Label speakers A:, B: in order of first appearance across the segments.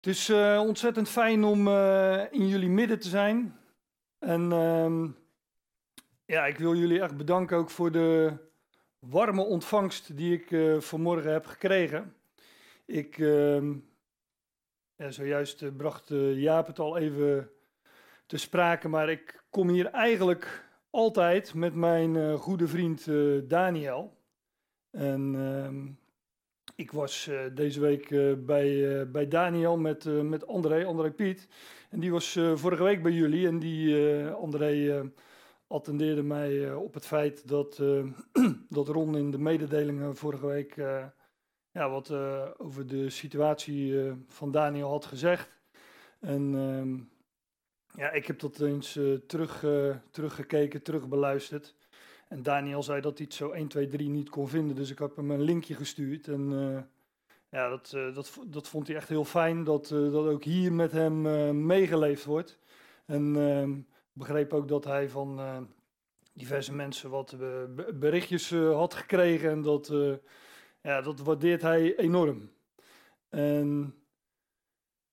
A: Het is uh, ontzettend fijn om uh, in jullie midden te zijn. En uh, ja, ik wil jullie echt bedanken ook voor de warme ontvangst die ik uh, vanmorgen heb gekregen. Ik, ehm, zojuist bracht Jaap het al even te sprake, maar ik kom hier eigenlijk altijd met mijn goede vriend Daniel. En ehm, ik was uh, deze week uh, bij, uh, bij Daniel met, met André, André Piet. En die was vorige week bij jullie. En die André attendeerde mij op het feit dat, dat Ron in de mededelingen vorige week ja, wat over de situatie van Daniel had gezegd. En ehm, ja, ik heb dat eens terug, teruggekeken, terugbeluisterd. En Daniel zei dat hij het zo 1, 2, 3 niet kon vinden. Dus ik heb hem een linkje gestuurd. En uh, ja, dat, uh, dat, dat vond hij echt heel fijn. Dat, uh, dat ook hier met hem meegeleefd wordt. En ehm, begreep ook dat hij van diverse mensen wat berichtjes had gekregen. En dat, ja, dat waardeert hij enorm. En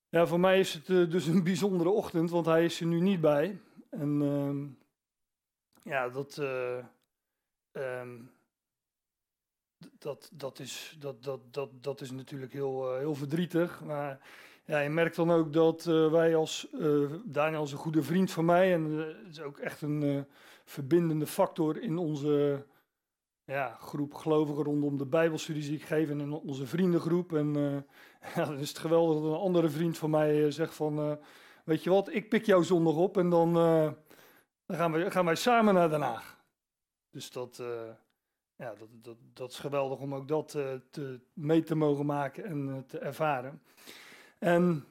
A: ja, voor mij is het dus een bijzondere ochtend, want hij is er nu niet bij. En ehm, ja, dat Um, dat, dat, is, dat, dat, dat, dat is natuurlijk heel, uh, heel verdrietig. Maar ja, je merkt dan ook dat uh, wij als, uh, Daniel is een goede vriend van mij. En het is ook echt een verbindende factor in onze ja, groep gelovigen rondom de Bijbelstudies die ik geef. En in onze vriendengroep. En ja, dan is het geweldig dat een andere vriend van mij zegt van... weet je wat, ik pik jou zondag op en dan, dan gaan, we, gaan wij samen naar Den Haag. Dus dat, uh, ja, dat, dat, dat is geweldig om ook dat uh, te, mee te mogen maken en uh, te ervaren. En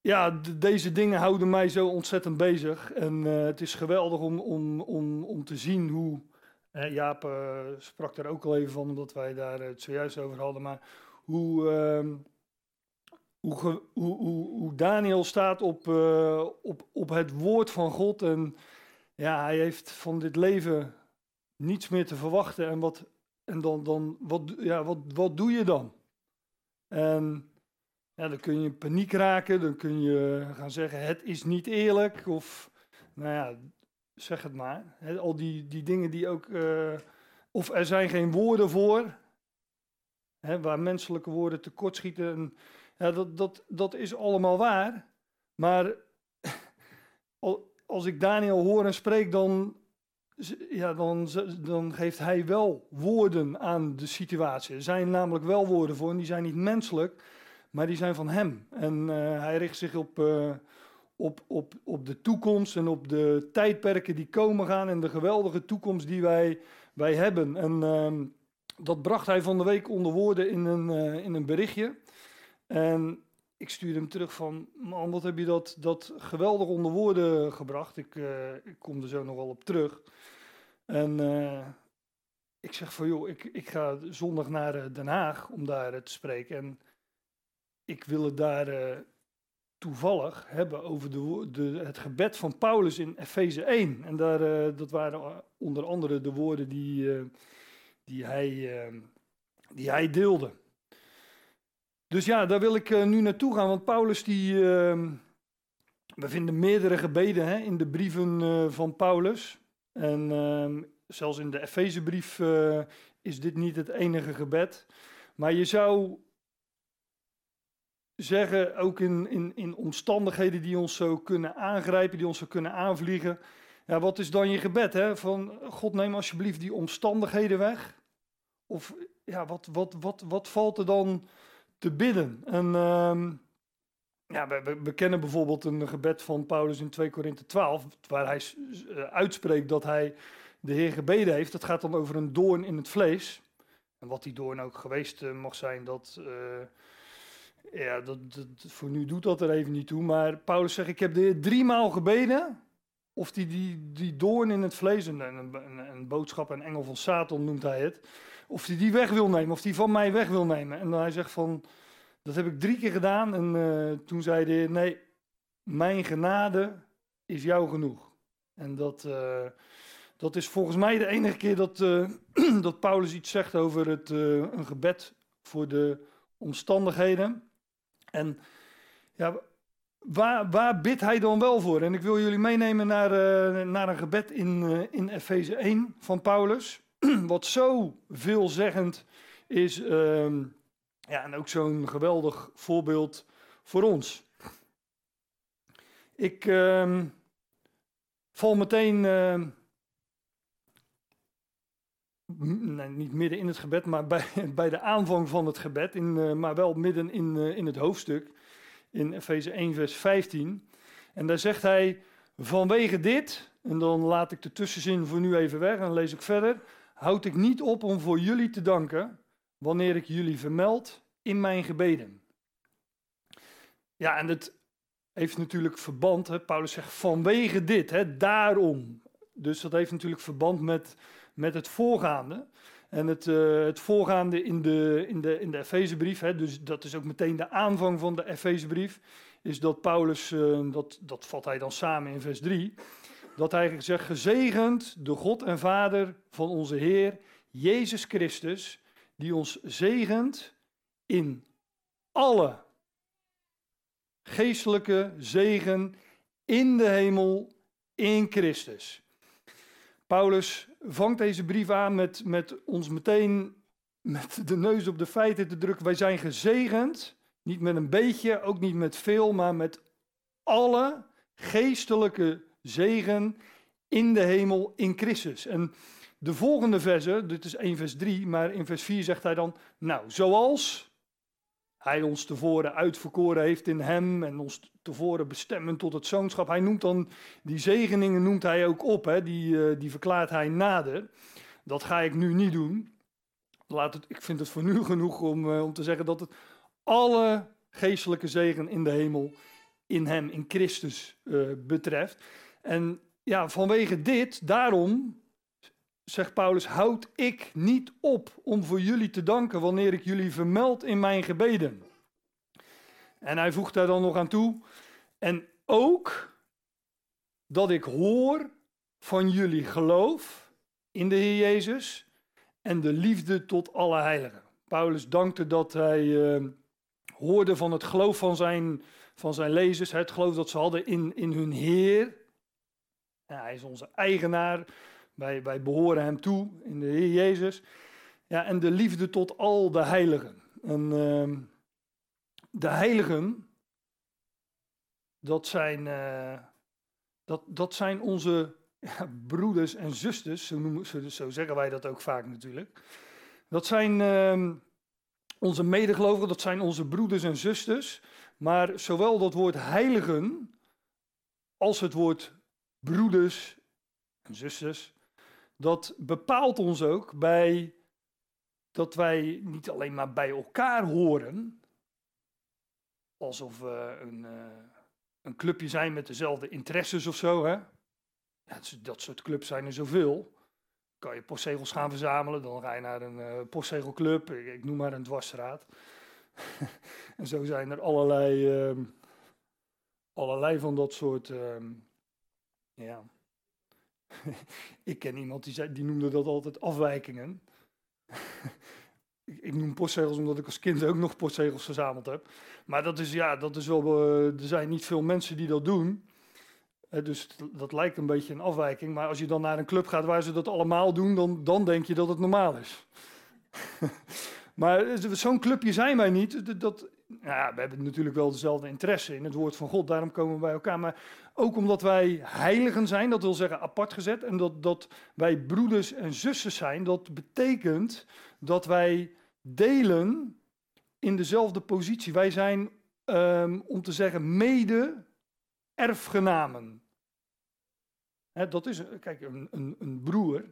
A: ja, deze dingen houden mij zo ontzettend bezig. En het is geweldig om, om, om, om te zien hoe. Jaap sprak daar ook al even van, omdat wij daar het zojuist over hadden. Maar hoe. Ehm, hoe, hoe, hoe, hoe, Daniel staat op, op, op het woord van God en ja, hij heeft van dit leven niets meer te verwachten. En, wat, en dan, dan wat, ja, wat, wat doe je dan? En ja, dan kun je in paniek raken, dan kun je gaan zeggen: het is niet eerlijk. Of nou ja, zeg het maar. al die, die dingen die ook. Uh, of er zijn geen woorden voor. Waar menselijke woorden tekortschieten. En, ja, dat, dat, dat is allemaal waar. Maar als ik Daniel hoor en spreek, dan, ja, dan, dan geeft hij wel woorden aan de situatie. Er zijn namelijk wel woorden voor en die zijn niet menselijk, maar die zijn van hem. En uh, hij richt zich op, uh, op, op, op de toekomst en op de tijdperken die komen gaan en de geweldige toekomst die wij, wij hebben. En uh, dat bracht hij van de week onder woorden in een, uh, in een berichtje. Ik stuurde hem terug van, man, wat heb je dat, dat geweldig onder woorden gebracht. Ik, uh, ik kom er zo nog wel op terug. En uh, ik zeg van, joh, ik, ik ga zondag naar uh, Den Haag om daar te spreken. En ik wil het daar toevallig hebben over de, de, het gebed van Paulus in Efeze 1. En daar, dat waren onder andere de woorden die, die, hij, die hij deelde. Dus ja, daar wil ik uh, nu naartoe gaan, want Paulus die... Uh, we vinden meerdere gebeden hè, in de brieven uh, van Paulus. En ehm, zelfs in de Efezebrief uh, is dit niet het enige gebed. Maar je zou zeggen, ook in, in, in omstandigheden die ons zo kunnen aangrijpen, die ons zo kunnen aanvliegen. Ja, wat is dan je gebed? Hè? Van God, neem alsjeblieft die omstandigheden weg. Of ja, wat, wat, wat, wat valt er dan te bidden. En uh, ja, we, kennen bijvoorbeeld een gebed van Paulus in 2 Korinthe 12, waar hij uh, uitspreekt dat hij de Heer gebeden heeft. Dat gaat dan over een doorn in het vlees. En wat die doorn ook geweest uh, mag zijn, dat, uh, ja, dat, voor nu doet dat er even niet toe. Maar Paulus zegt, ik heb de Heer driemaal gebeden of die, die, die doorn in het vlees, een, een, een, boodschap, een engel van Satan noemt hij het, of die die weg wil nemen, of die van mij weg wil nemen. En hij zegt van, dat heb ik drie keer gedaan en uh, toen zei heer, nee, mijn genade is jou genoeg. En dat, uh, dat is volgens mij de enige keer dat, uh, dat Paulus iets zegt over het, een gebed voor de omstandigheden. En ja, waar, waar bidt hij dan wel voor? En ik wil jullie meenemen naar, naar een gebed in, in Efeze 1 van Paulus. Wat zo veelzeggend is. Uh, ja, en ook zo'n geweldig voorbeeld voor ons. Ik ehm, val meteen ehm, niet midden in het gebed, maar bij, bij de aanvang van het gebed, in, uh, maar wel midden in, uh, in het hoofdstuk, in Efeze 1, vers 15. En daar zegt hij, vanwege dit, en dan laat ik de tussenzin voor nu even weg en lees ik verder, houd ik niet op om voor jullie te danken, wanneer ik jullie vermeld in mijn gebeden. Ja, en het heeft natuurlijk verband, hè, Paulus zegt vanwege dit, hè, daarom. Dus dat heeft natuurlijk verband met met het voorgaande. En het, uh, het voorgaande in de, in de, in de Efezebrief, dus dat is ook meteen de aanvang van de Efezebrief, is dat Paulus, uh, dat, dat vat hij dan samen in vers 3, dat hij zegt, gezegend de God en Vader van onze Heer, Jezus Christus, die ons zegent in alle geestelijke zegen in de hemel in Christus. Paulus vangt deze brief aan met, met ons meteen met de neus op de feiten te drukken. Wij zijn gezegend, niet met een beetje, ook niet met veel, maar met alle geestelijke zegen in de hemel in Christus. En de volgende verse, dit is 1 vers 3, maar in vers 4 zegt hij dan, nou, zoals hij ons tevoren uitverkoren heeft in hem en ons tevoren bestemmen tot het zoonschap. Hij noemt dan, die zegeningen noemt hij ook op, hè? Die, uh, die verklaart hij nader. Dat ga ik nu niet doen. Laat het, ik vind het voor nu genoeg om, uh, om te zeggen dat het alle geestelijke zegen in de hemel in hem, in Christus uh, betreft. En ja, vanwege dit, daarom zegt Paulus, houd ik niet op om voor jullie te danken wanneer ik jullie vermeld in mijn gebeden. En hij voegt daar dan nog aan toe, en ook dat ik hoor van jullie geloof in de Heer Jezus en de liefde tot alle heiligen. Paulus dankte dat hij uh, hoorde van het geloof van zijn, van zijn lezers, het geloof dat ze hadden in, in hun Heer. Hij is onze eigenaar, wij, behoren hem toe in de Heer Jezus. Ja, en de liefde tot al de heiligen. En uh, de heiligen, dat zijn, uh, dat, dat zijn onze broeders en zusters, zo, noemen, zo, zeggen wij dat ook vaak natuurlijk. Dat zijn uh, onze medegelovigen, dat zijn onze broeders en zusters. Maar zowel dat woord heiligen als het woord broeders en zusters, dat bepaalt ons ook bij dat wij niet alleen maar bij elkaar horen, alsof we een, uh, een clubje zijn met dezelfde interesses of zo. Dat soort clubs zijn er zoveel. Kan je postzegels gaan verzamelen, dan ga je naar een uh, postzegelclub, ik, noem maar een dwarsstraat. en zo zijn er allerlei, uh, allerlei van dat soort ehm, ja, ik ken iemand die, zei, die noemde dat altijd afwijkingen. ik, ik, noem postzegels omdat ik als kind ook nog postzegels verzameld heb. Maar dat is, ja, dat is wel, uh, er zijn niet veel mensen die dat doen. Dus dat lijkt een beetje een afwijking. Maar als je dan naar een club gaat waar ze dat allemaal doen, dan, dan denk je dat het normaal is. maar eh, zo'n clubje zijn wij niet. Dat, ja, we hebben natuurlijk wel dezelfde interesse in het woord van God, daarom komen we bij elkaar. Maar ook omdat wij heiligen zijn, dat wil zeggen apart gezet, en dat, dat wij broeders en zussen zijn, dat betekent dat wij delen in dezelfde positie. Wij zijn, um, om te zeggen, mede-erfgenamen. dat is, kijk, een, een, een broer,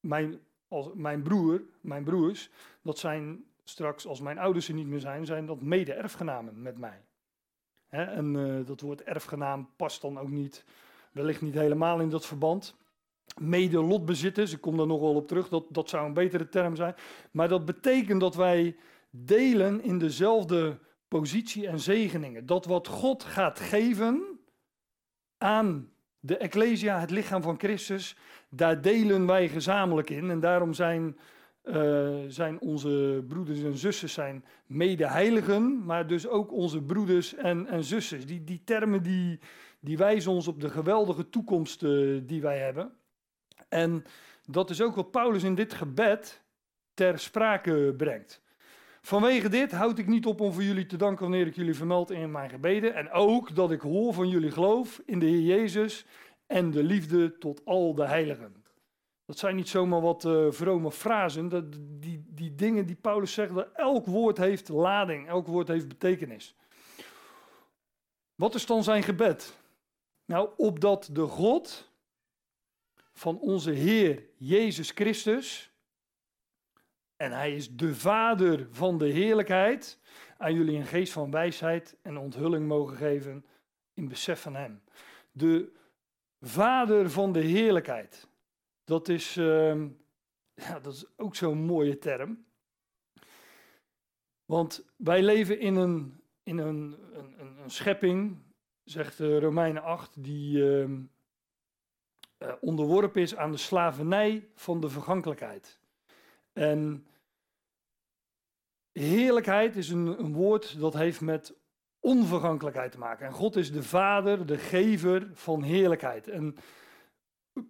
A: mijn, als, mijn broer, mijn broers, dat zijn straks, als mijn ouders er niet meer zijn, zijn dat mede-erfgenamen met mij. En uh, dat woord erfgenaam past dan ook niet, wellicht niet helemaal in dat verband. Mede-lotbezitters, ik kom daar nog wel op terug, dat, dat zou een betere term zijn. Maar dat betekent dat wij delen in dezelfde positie en zegeningen. Dat wat God gaat geven aan de Ecclesia, het lichaam van Christus, daar delen wij gezamenlijk in. En daarom zijn eh, zijn onze broeders en zussen zijn medeheiligen, maar dus ook onze broeders en, en zussen. Die, die termen die, die wijzen ons op de geweldige toekomst uh, die wij hebben. En dat is ook wat Paulus in dit gebed ter sprake brengt. Vanwege dit houd ik niet op om voor jullie te danken wanneer ik jullie vermeld in mijn gebeden. En ook dat ik hoor van jullie geloof in de Heer Jezus en de liefde tot al de heiligen. Dat zijn niet zomaar wat uh, vrome frasen. Dat, die, die dingen die Paulus zegt, dat elk woord heeft lading, elk woord heeft betekenis. Wat is dan zijn gebed? Nou, opdat de God van onze Heer Jezus Christus, en Hij is de Vader van de heerlijkheid, aan jullie een geest van wijsheid en onthulling mogen geven in besef van Hem. De Vader van de heerlijkheid. Dat is, uh, ja, dat is ook zo'n mooie term. Want wij leven in een, in een, een, een schepping, zegt Romeinen 8, die uh, uh, onderworpen is aan de slavernij van de vergankelijkheid. En heerlijkheid is een, een woord dat heeft met onvergankelijkheid te maken. En God is de Vader, de gever van heerlijkheid. En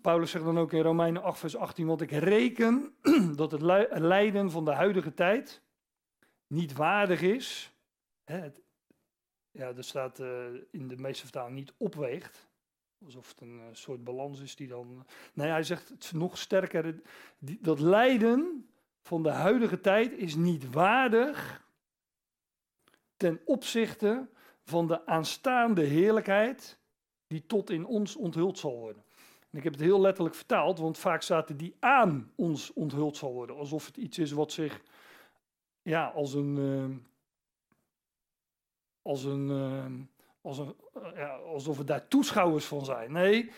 A: Paulus zegt dan ook in Romeinen 8, vers 18, want ik reken dat het lijden van de huidige tijd niet waardig is. Hè, ja, er staat uh, in de meeste vertalingen niet opweegt. Alsof het een uh, soort balans is die dan. Nee, hij zegt het nog sterker. Dat lijden van de huidige tijd is niet waardig ten opzichte van de aanstaande heerlijkheid die tot in ons onthuld zal worden. Ik heb het heel letterlijk vertaald, want vaak staat die aan ons onthuld zal worden. Alsof het iets is wat zich ja, als een. Uh, als een, uh, als een uh, ja, alsof we daar toeschouwers van zijn. Nee,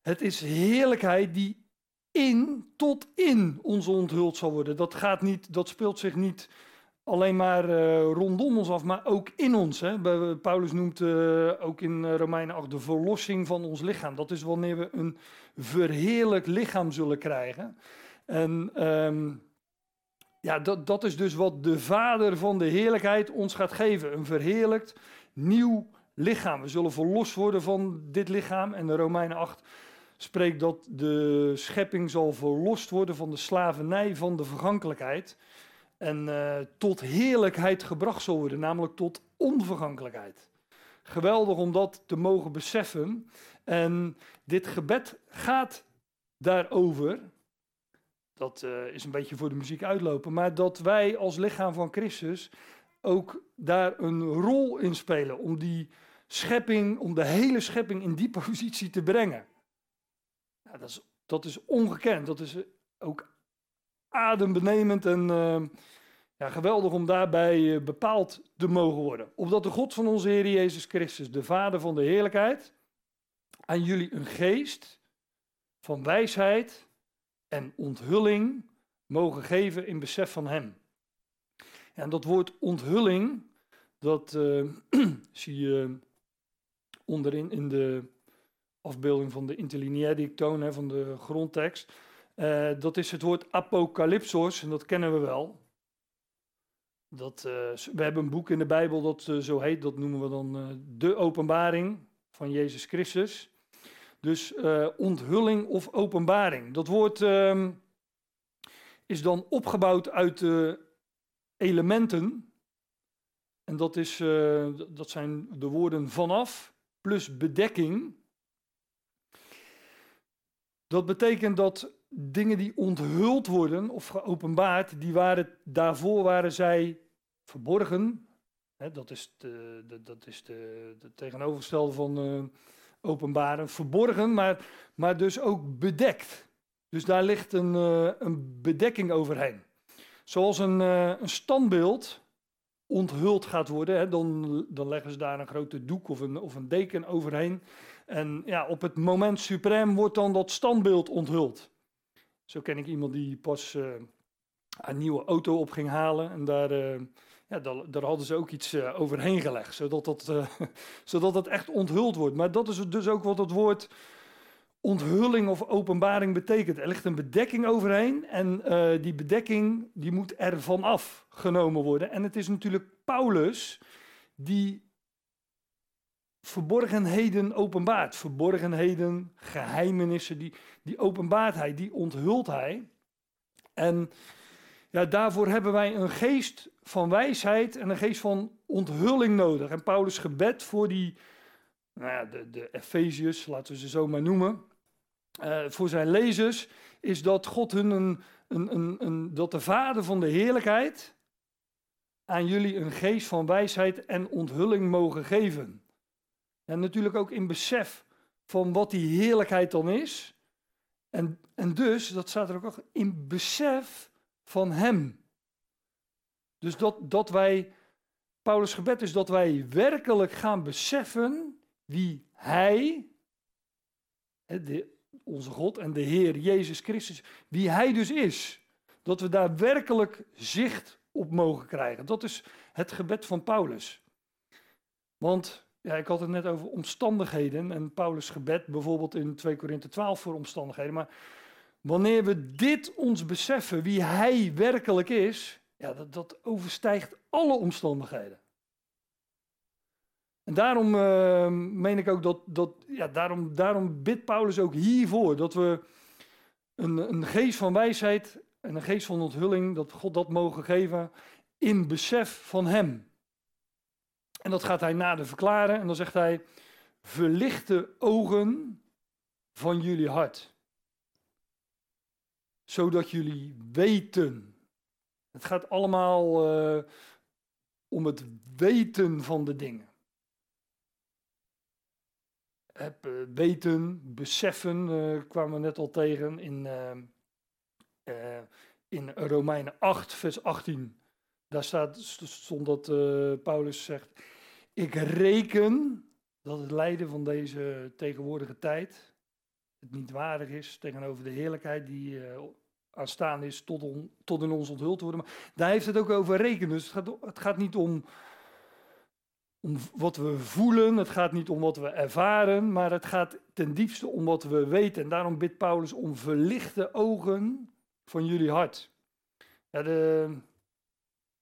A: het is heerlijkheid die in, tot in ons onthuld zal worden. Dat, gaat niet, dat speelt zich niet alleen maar uh, rondom ons af, maar ook in ons. Hè. Paulus noemt uh, ook in eh, Romeinen 8 de verlossing van ons lichaam. Dat is wanneer we een verheerlijk lichaam zullen krijgen. En um, ja, dat, dat is dus wat de Vader van de heerlijkheid ons gaat geven. Een verheerlijkt nieuw lichaam. We zullen verlost worden van dit lichaam. En de Romeinen 8 spreekt dat de schepping zal verlost worden van de slavernij van de vergankelijkheid en uh, tot heerlijkheid gebracht zal worden, namelijk tot onvergankelijkheid. Geweldig om dat te mogen beseffen. En dit gebed gaat daarover. Dat uh, is een beetje voor de muziek uitlopen, maar dat wij als lichaam van Christus ook daar een rol in spelen om die schepping, om de hele schepping in die positie te brengen. Dat, is, dat is ongekend, dat is ook adembenemend en uh, ja, geweldig om daarbij uh, bepaald te mogen worden. Opdat de God van onze Heer Jezus Christus, de Vader van de heerlijkheid, aan jullie een geest van wijsheid en onthulling mogen geven in besef van Hem. En dat woord onthulling, dat uh, zie je onderin in de afbeelding van de interlineair die ik toon, van de grondtekst. Uh, dat is het woord apocalypsos, en dat kennen we wel. Dat, uh, we hebben een boek in de Bijbel dat uh, zo heet, dat noemen we dan de openbaring van Jezus Christus. Dus onthulling of openbaring. Dat woord ehm, is dan opgebouwd uit elementen. En dat, is, dat zijn de woorden vanaf plus bedekking. Dat betekent dat dingen die onthuld worden of geopenbaard, die waren, daarvoor waren zij verborgen. dat is, de, de, de, de tegenovergestelde van uh, openbaren. Verborgen, maar, maar dus ook bedekt. Dus daar ligt een, uh, een bedekking overheen. Zoals een, uh, een standbeeld onthuld gaat worden, hè, dan, dan leggen ze daar een grote doek of een, of een deken overheen. En ja, op het moment suprem wordt dan dat standbeeld onthuld. Zo ken ik iemand die pas uh, een nieuwe auto op ging halen. En daar, uh, ja, daar, hadden ze ook iets uh, overheen gelegd, zodat dat, zodat dat echt onthuld wordt. Maar dat is dus ook wat het woord onthulling of openbaring betekent. Er ligt een bedekking overheen en die bedekking die moet er vanaf genomen worden. En het is natuurlijk Paulus die verborgenheden openbaart. Verborgenheden, geheimenissen, die, die openbaart hij, die onthult hij. En ja, daarvoor hebben wij een geest van wijsheid en een geest van onthulling nodig. En Paulus' gebed voor die, nou ja, de, de Efeziërs, laten we ze zo maar noemen, uh, voor zijn lezers, is dat God hun een, een, een, een, dat de Vader van de heerlijkheid aan jullie een geest van wijsheid en onthulling mogen geven. En natuurlijk ook in besef van wat die heerlijkheid dan is. En, en dus, dat staat er ook in besef van Hem. Dus dat, dat wij, Paulus' gebed is dat wij werkelijk gaan beseffen wie Hij, onze God en de Heer Jezus Christus, wie Hij dus is. Dat we daar werkelijk zicht op mogen krijgen. Dat is het gebed van Paulus. Want ja, ik had het net over omstandigheden en Paulus' gebed, bijvoorbeeld in 2 Korinthe 12 voor omstandigheden. Maar wanneer we dit ons beseffen, wie Hij werkelijk is, ja, dat, dat overstijgt alle omstandigheden. En daarom uh, meen ik ook dat, dat ja, daarom, daarom bidt Paulus ook hiervoor, dat we een, een geest van wijsheid en een geest van onthulling, dat God dat mogen geven in besef van Hem. En dat gaat hij nader verklaren en dan zegt hij, verlichte ogen van jullie hart, zodat jullie weten. Het gaat allemaal uh, om het weten van de dingen. Heb, uh, weten, beseffen, uh, kwamen we net al tegen in, in Romeinen 8, vers 18. Daar staat, stond dat Paulus zegt, ik reken dat het lijden van deze tegenwoordige tijd het niet waardig is tegenover de heerlijkheid die uh, aanstaan is tot, tot in ons onthuld te worden. Maar daar heeft het ook over rekenen. Dus het gaat, het gaat niet om, om wat we voelen, het gaat niet om wat we ervaren, maar het gaat ten diepste om wat we weten. En daarom bidt Paulus om verlichte ogen van jullie hart. Ja, de,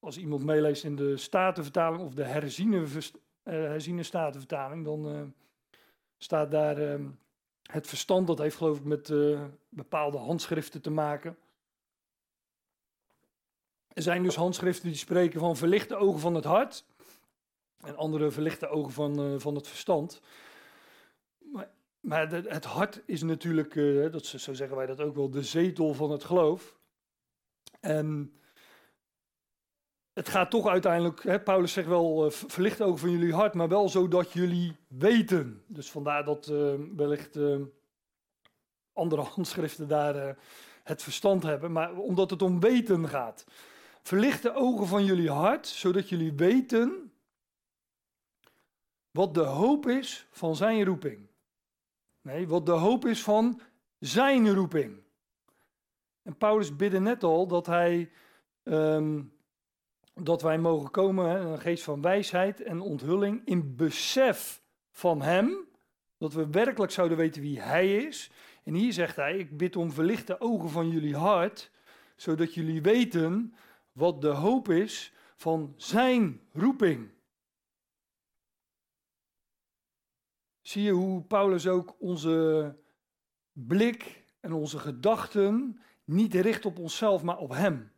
A: als iemand meeleest in de Statenvertaling of de herziene, uh, herziene Statenvertaling, dan uh, staat daar uh, het verstand, dat heeft geloof ik met uh, bepaalde handschriften te maken. Er zijn dus handschriften die spreken van verlichte ogen van het hart en andere verlichte ogen van, van het verstand. Maar, maar het hart is natuurlijk, dat, zo zeggen wij dat ook wel, de zetel van het geloof. En het gaat toch uiteindelijk, hè, Paulus zegt wel, uh, verlicht ogen van jullie hart, maar wel zodat jullie weten. Dus vandaar dat uh, wellicht uh, andere handschriften daar het verstand hebben, maar omdat het om weten gaat. Verlicht de ogen van jullie hart, zodat jullie weten wat de hoop is van zijn roeping. Nee, wat de hoop is van zijn roeping. En Paulus bidde net al dat hij um, dat wij mogen komen, een geest van wijsheid en onthulling, in besef van Hem, dat we werkelijk zouden weten wie Hij is. En hier zegt Hij, ik bid om verlichte ogen van jullie hart, zodat jullie weten wat de hoop is van Zijn roeping. Zie je hoe Paulus ook onze blik en onze gedachten niet richt op onszelf, maar op Hem.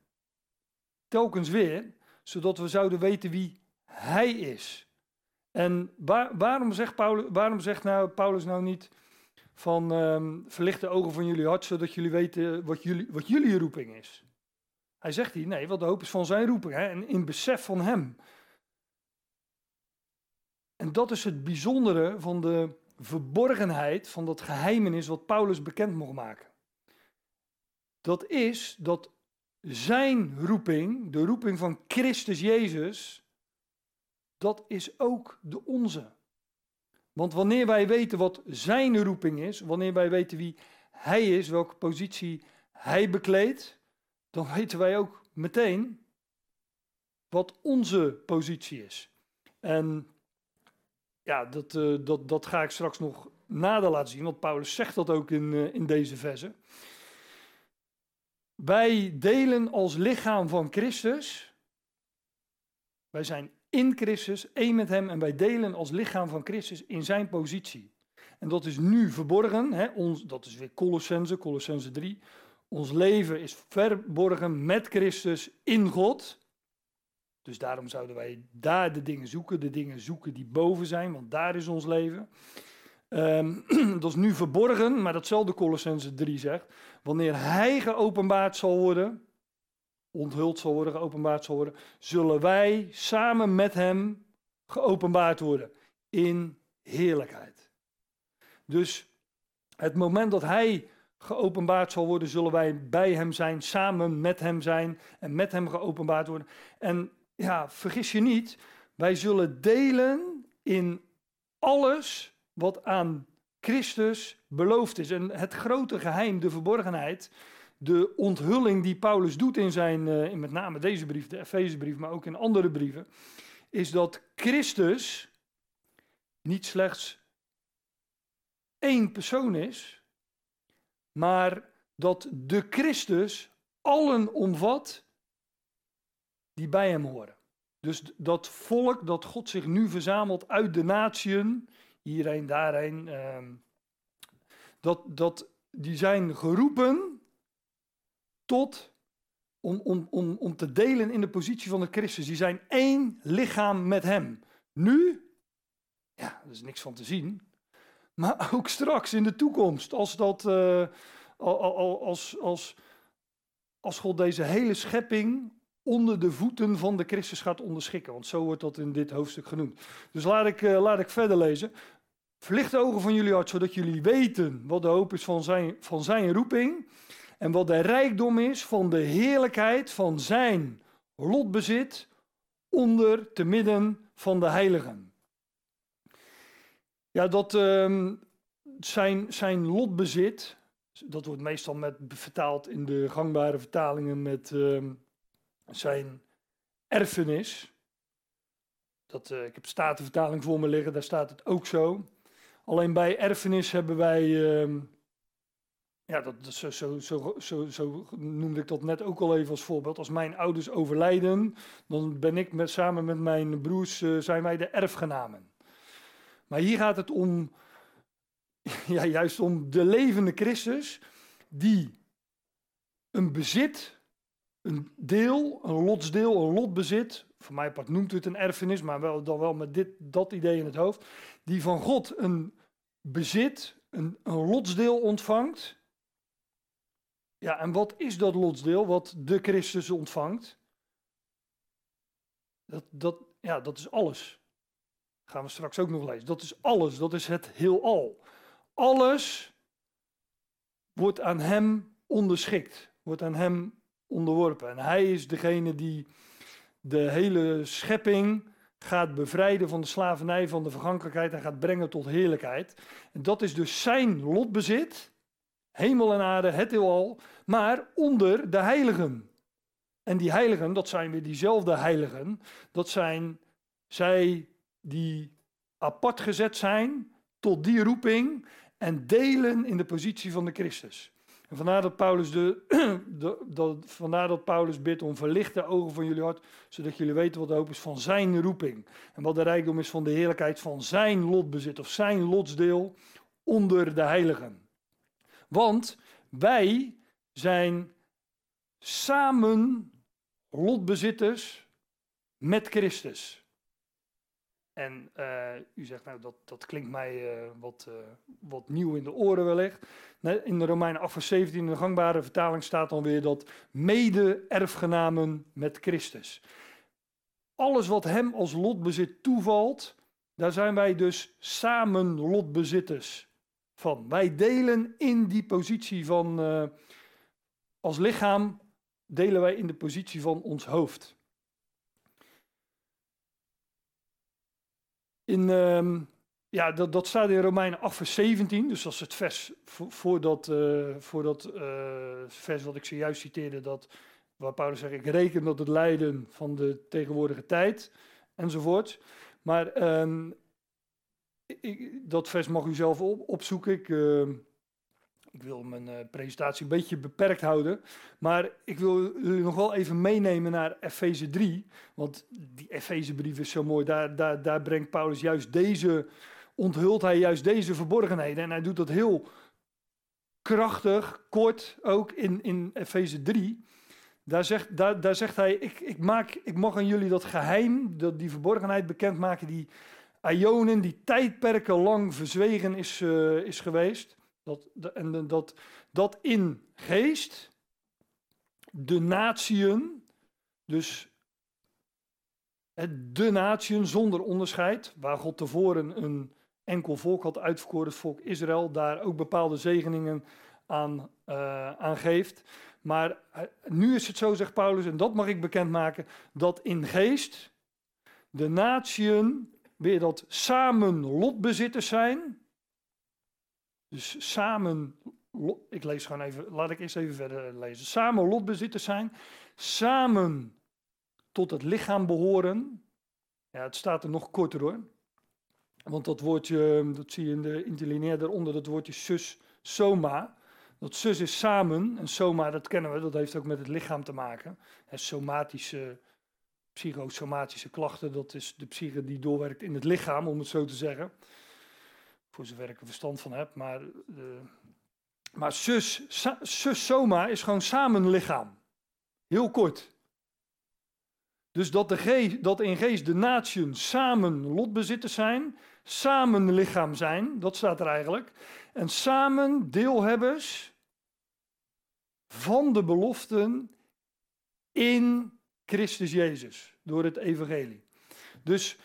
A: Telkens weer zodat we zouden weten wie Hij is. En waar, waarom, zegt Paulus, waarom zegt nou, Paulus nou niet van um, ogen van jullie hart, zodat jullie weten wat jullie, wat jullie roeping is? Hij zegt hier, nee, wat de hoop is van zijn roeping hè, en in besef van Hem. En dat is het bijzondere van de verborgenheid van dat geheimenis wat Paulus bekend mocht maken. Dat is dat zijn roeping, de roeping van Christus Jezus, dat is ook de onze. Want wanneer wij weten wat zijn roeping is, wanneer wij weten wie hij is, welke positie hij bekleedt, dan weten wij ook meteen wat onze positie is. En ja, dat, uh, dat, dat ga ik straks nog nader laten zien, want Paulus zegt dat ook in, uh, in deze verse. Wij delen als lichaam van Christus. Wij zijn in Christus, één met Hem, en wij delen als lichaam van Christus in Zijn positie. En dat is nu verborgen, hè, ons, dat is weer Colossense, Colossense 3. Ons leven is verborgen met Christus in God. Dus daarom zouden wij daar de dingen zoeken, de dingen zoeken die boven zijn, want daar is ons leven. Um, dat is nu verborgen, maar datzelfde Colossense 3 zegt. Wanneer hij geopenbaard zal worden, onthuld zal worden, geopenbaard zal worden, zullen wij samen met hem geopenbaard worden in heerlijkheid. Dus het moment dat hij geopenbaard zal worden, zullen wij bij hem zijn, samen met hem zijn en met hem geopenbaard worden. En ja, vergis je niet, wij zullen delen in alles wat aan Christus beloofd is. En het grote geheim, de verborgenheid, de onthulling die Paulus doet in zijn, uh, in met name deze brief, de Efezebrief, maar ook in andere brieven, is dat Christus niet slechts één persoon is, maar dat de Christus allen omvat die bij hem horen. Dus dat volk dat God zich nu verzamelt uit de natieën, hierheen, daarheen, ehm, dat, dat, die zijn geroepen tot om, om, om, om te delen in de positie van de Christus. Die zijn één lichaam met hem. Nu, ja, er is niks van te zien. Maar ook straks in de toekomst, als, dat, uh, als, als, als God deze hele schepping onder de voeten van de Christus gaat onderschikken. Want zo wordt dat in dit hoofdstuk genoemd. Dus laat ik, uh, laat ik verder lezen. Verlicht de ogen van jullie hart, zodat jullie weten wat de hoop is van zijn, van zijn roeping. En wat de rijkdom is van de heerlijkheid van zijn lotbezit onder te midden van de heiligen. Ja, dat uh, zijn, zijn lotbezit, dat wordt meestal met, vertaald in de gangbare vertalingen met uh, zijn erfenis. Dat, uh, ik heb statenvertaling voor me liggen, daar staat het ook zo. Alleen bij erfenis hebben wij, uh, ja, dat, zo, zo, zo, zo, zo noemde ik dat net ook al even als voorbeeld. Als mijn ouders overlijden, dan ben ik met, samen met mijn broers, uh, zijn wij de erfgenamen. Maar hier gaat het om, ja, juist om de levende Christus, die een bezit een deel, een lotsdeel, een lotbezit, voor mij part noemt het een erfenis, maar wel, dan wel met dit, dat idee in het hoofd, die van God een bezit, een, lotsdeel ontvangt. Ja, en wat is dat lotsdeel wat de Christus ontvangt? Dat, dat, ja, dat is alles. Gaan we straks ook nog lezen. Dat is alles, dat is het heelal. Alles wordt aan hem onderschikt, wordt aan hem onderworpen. En hij is degene die de hele schepping gaat bevrijden van de slavernij, van de vergankelijkheid en gaat brengen tot heerlijkheid. En dat is dus zijn lotbezit, hemel en aarde, het heelal, maar onder de heiligen. En die heiligen, dat zijn weer diezelfde heiligen, dat zijn zij die apart gezet zijn tot die roeping en delen in de positie van de Christus. En vandaar dat Paulus, de, de, vandaar dat Paulus bidt om verlichte ogen van jullie hart, zodat jullie weten wat de hoop is van zijn roeping. En wat de rijkdom is van de heerlijkheid van zijn lotbezit of zijn lotsdeel onder de heiligen. Want wij zijn samen lotbezitters met Christus. En uh, u zegt, nou, dat, dat klinkt mij uh, wat, uh, wat nieuw in de oren wellicht. In de Romeinen 8 vers 17, in de gangbare vertaling staat dan weer dat mede-erfgenamen met Christus. Alles wat hem als lotbezit toevalt, daar zijn wij dus samen lotbezitters van. Wij delen in die positie van, als lichaam, delen wij in de positie van ons hoofd. In, um, ja, dat, dat staat in Romeinen 8 vers 17, dus dat is het vers voor, dat, dat uh, vers wat ik zojuist citeerde, dat, waar Paulus zegt, ik reken dat het lijden van de tegenwoordige tijd, enzovoort. Maar um, ik, dat vers mag u zelf op, opzoeken. Ik, uh, ik wil mijn uh, presentatie een beetje beperkt houden. Maar ik wil jullie nog wel even meenemen naar Efeze 3. Want die Efezebrief is zo mooi. Daar, daar, daar brengt Paulus juist deze, onthult hij juist deze verborgenheden. En hij doet dat heel krachtig, kort ook in, in Efeze 3. Daar zegt, daar, daar zegt hij, ik, ik, maak, ik mag aan jullie dat geheim, dat, die verborgenheid bekendmaken, die Ionen, die tijdperken lang verzwegen is, uh, is geweest. Dat, en dat, dat in geest de natieën, dus de natieën zonder onderscheid, waar God tevoren een enkel volk had uitverkoren, het volk Israël, daar ook bepaalde zegeningen aan, uh, geeft. Maar uh, nu is het zo, zegt Paulus, en dat mag ik bekendmaken, dat in geest de natieën weer dat samen lotbezitters zijn. Dus samen, ik lees gewoon even, laat ik eerst even verder lezen. Samen lotbezitters zijn, samen tot het lichaam behoren. Ja, het staat er nog korter hoor. Want dat woordje, dat zie je in de interlineair daaronder, dat woordje sus, soma. Dat sus is samen en soma, dat kennen we, dat heeft ook met het lichaam te maken. Het somatische, psychosomatische klachten, dat is de psyche die doorwerkt in het lichaam, om het zo te zeggen. Voor zover ik er verstand van heb. Maar, uh, maar soma is gewoon samen lichaam. Heel kort. Dus dat, de dat in geest de natieën samen lotbezitters zijn, samen lichaam zijn, dat staat er eigenlijk. En samen deelhebbers van de beloften in Christus Jezus, door het evangelie. Dus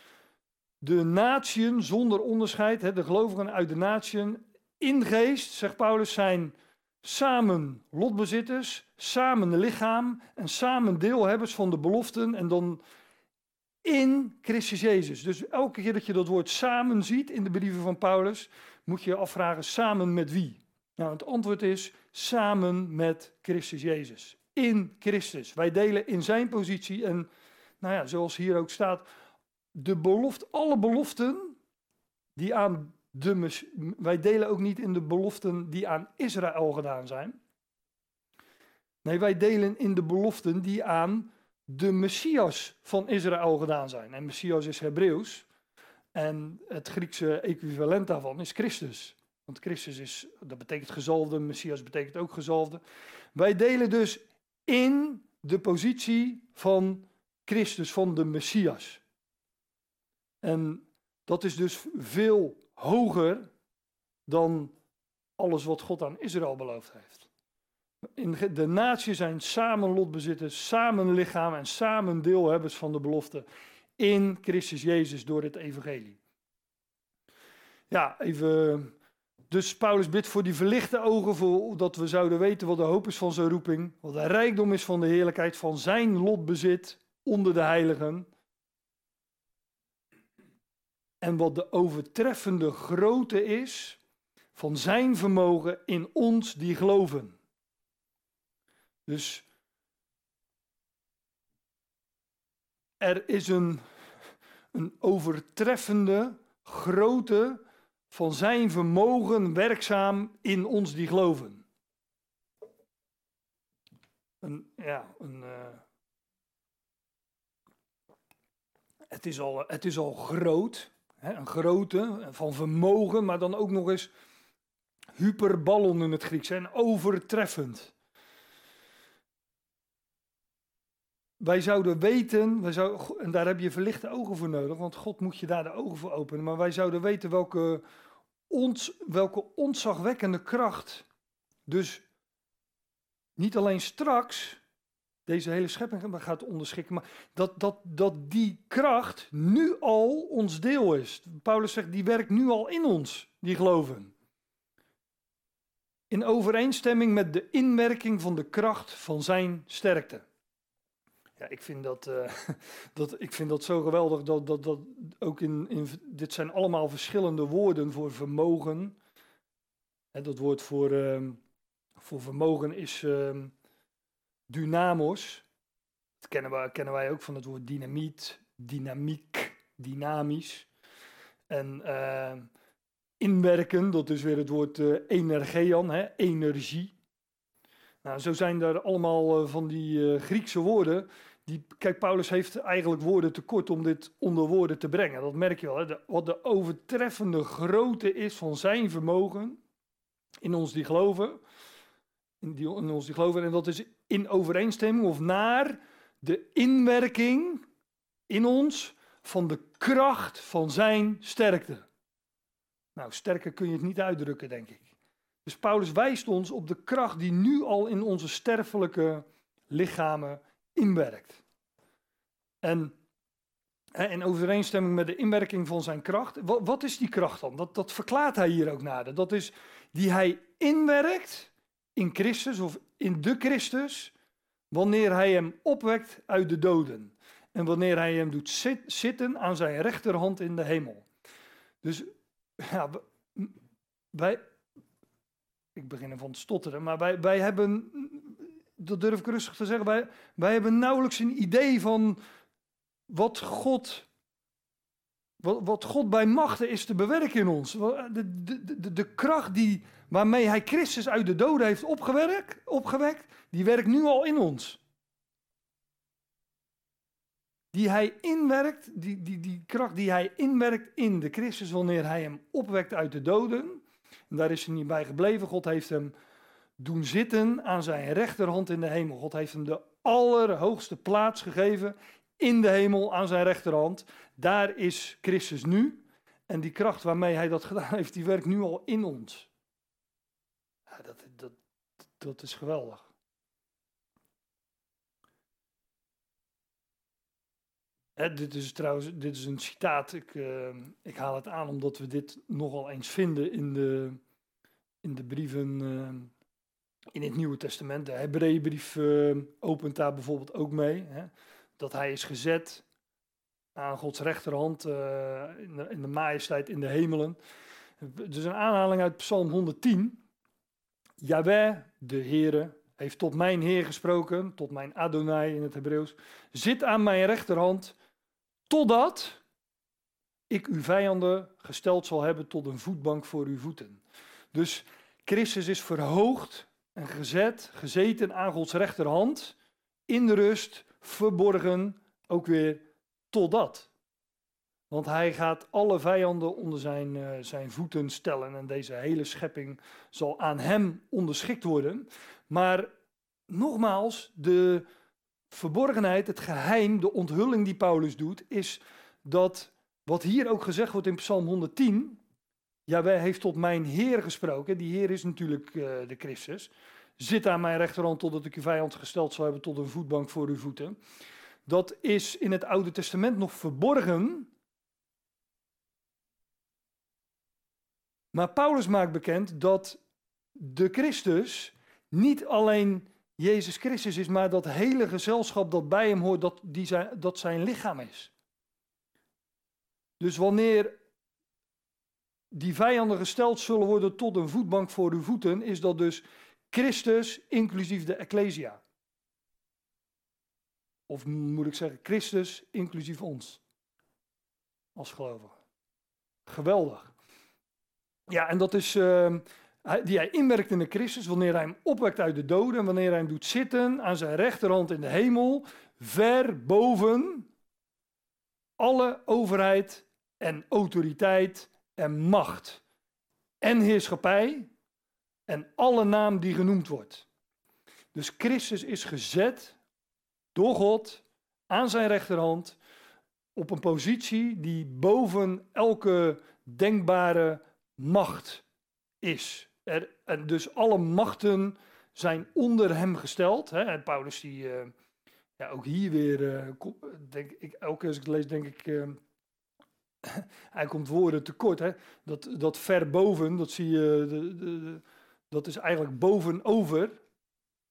A: de natieën zonder onderscheid, de gelovigen uit de natieën, in geest, zegt Paulus, zijn samen lotbezitters, samen lichaam en samen deelhebbers van de beloften en dan in Christus Jezus. Dus elke keer dat je dat woord samen ziet in de brieven van Paulus, moet je je afvragen samen met wie? Nou, het antwoord is samen met Christus Jezus. In Christus. Wij delen in zijn positie en, nou ja, zoals hier ook staat, de belofte, alle beloften die aan de, wij delen ook niet in de beloften die aan Israël gedaan zijn. Nee, wij delen in de beloften die aan de Messias van Israël gedaan zijn. En Messias is Hebreeuws. En het Griekse equivalent daarvan is Christus. Want Christus is, dat betekent gezalfde, Messias betekent ook gezalfde. Wij delen dus in de positie van Christus, van de Messias. En dat is dus veel hoger dan alles wat God aan Israël beloofd heeft. In de naties zijn samen lotbezitters, samen lichaam en samen deelhebbers van de belofte in Christus Jezus door het evangelie. Ja, even. Dus Paulus bidt voor die verlichte ogen, voor dat we zouden weten wat de hoop is van zijn roeping, wat de rijkdom is van de heerlijkheid van zijn lotbezit onder de heiligen en wat de overtreffende grootte is van zijn vermogen in ons die geloven. Dus er is een, een overtreffende grootte van zijn vermogen werkzaam in ons die geloven. Een, ja, een, uh, het, is al, het is al groot, een grote, van vermogen, maar dan ook nog eens hyperballon in het Grieks, en overtreffend. Wij zouden weten, wij zou, en daar heb je verlichte ogen voor nodig, want God moet je daar de ogen voor openen, maar wij zouden weten welke, ons, welke ontzagwekkende kracht, dus niet alleen straks, deze hele schepping gaat onderschikken. Maar dat, dat, dat die kracht nu al ons deel is. Paulus zegt, die werkt nu al in ons, die geloven. In overeenstemming met de inwerking van de kracht van zijn sterkte. Ja, ik vind dat, uh, dat, ik vind dat zo geweldig. Dat, dat, dat ook in, in, dit zijn allemaal verschillende woorden voor vermogen. Hè, dat woord voor, uh, voor vermogen is. Uh, dynamos. Dat kennen wij, kennen wij ook van het woord dynamiet, dynamiek, dynamisch. En uh, inwerken, dat is weer het woord uh, hè, energie. Nou, zo zijn er allemaal uh, van die Griekse woorden. Die, kijk, Paulus heeft eigenlijk woorden tekort om dit onder woorden te brengen. Dat merk je wel. Hè? Wat de overtreffende grootte is van zijn vermogen in ons die geloven. In, die, ons die geloven. En dat is in overeenstemming of naar de inwerking in ons van de kracht van zijn sterkte. Nou, sterker kun je het niet uitdrukken, denk ik. Dus Paulus wijst ons op de kracht die nu al in onze sterfelijke lichamen inwerkt. En in overeenstemming met de inwerking van zijn kracht. Wat, wat is die kracht dan? Dat, dat verklaart hij hier ook nader. Dat is die hij inwerkt in Christus of in de Christus, wanneer hij hem opwekt uit de doden. En wanneer hij hem doet zitten aan zijn rechterhand in de hemel. Dus ja, wij, ik begin ervan te stotteren, maar wij, wij hebben, dat durf ik rustig te zeggen, wij, wij hebben nauwelijks een idee van wat God, wat, God bij machten is te bewerken in ons. De, de, de, de kracht die, waarmee hij Christus uit de doden heeft opgewerkt, opgewekt, die werkt nu al in ons. Die hij inwerkt, die, die, die kracht die hij inwerkt in de Christus wanneer hij hem opwekt uit de doden. En daar is hij niet bij gebleven. God heeft hem doen zitten aan zijn rechterhand in de hemel. God heeft hem de allerhoogste plaats gegeven in de hemel aan zijn rechterhand. Daar is Christus nu. En die kracht waarmee hij dat gedaan heeft, die werkt nu al in ons. Ja, dat, dat, dat is geweldig. dit is trouwens dit is een citaat. Ik, uh, ik haal het aan omdat we dit nogal eens vinden in de, in de brieven uh, in het Nieuwe Testament. De Hebreeënbrief uh, opent daar bijvoorbeeld ook mee. Hè, dat hij is gezet aan Gods rechterhand in de, in, de, majesteit in de hemelen. Dus een aanhaling uit Psalm 110. Jaweh, de Heere, heeft tot mijn Heer gesproken, tot mijn Adonai in het Hebreeuws. Zit aan mijn rechterhand Totdat ik uw vijanden gesteld zal hebben tot een voetbank voor uw voeten. Dus Christus is verhoogd en gezet, gezeten aan Gods rechterhand, in de rust, verborgen, ook weer totdat. Want hij gaat alle vijanden onder zijn, uh, zijn voeten stellen en deze hele schepping zal aan hem onderschikt worden. Maar nogmaals, de verborgenheid, het geheim, de onthulling die Paulus doet, is dat wat hier ook gezegd wordt in Psalm 110, wij heeft tot mijn Heer gesproken, die Heer is natuurlijk uh, de Christus, zit aan mijn rechterhand totdat ik uw vijand gesteld zal hebben tot een voetbank voor uw voeten. Dat is in het Oude Testament nog verborgen. Maar Paulus maakt bekend dat de Christus niet alleen Jezus Christus is, maar dat hele gezelschap dat bij hem hoort, dat, die zijn, dat zijn lichaam is. Dus wanneer die vijanden gesteld zullen worden tot een voetbank voor uw voeten, is dat dus Christus inclusief de Ecclesia. Of moet ik zeggen, Christus inclusief ons als gelovigen. Geweldig. Ja, en dat is, uh, die hij inwerkt in de Christus, wanneer hij hem opwekt uit de doden, en wanneer hij hem doet zitten aan zijn rechterhand in de hemel, ver boven alle overheid en autoriteit en macht en heerschappij en alle naam die genoemd wordt. Dus Christus is gezet door God aan zijn rechterhand op een positie die boven elke denkbare macht is. Er, en dus alle machten zijn onder hem gesteld. Hè? Paulus die, uh, ja, ook hier weer, uh, denk ik, elke keer als ik lees denk ik, uh, hij komt woorden tekort. Hè? Dat, dat ver boven, dat zie je, de, de, dat is eigenlijk bovenover.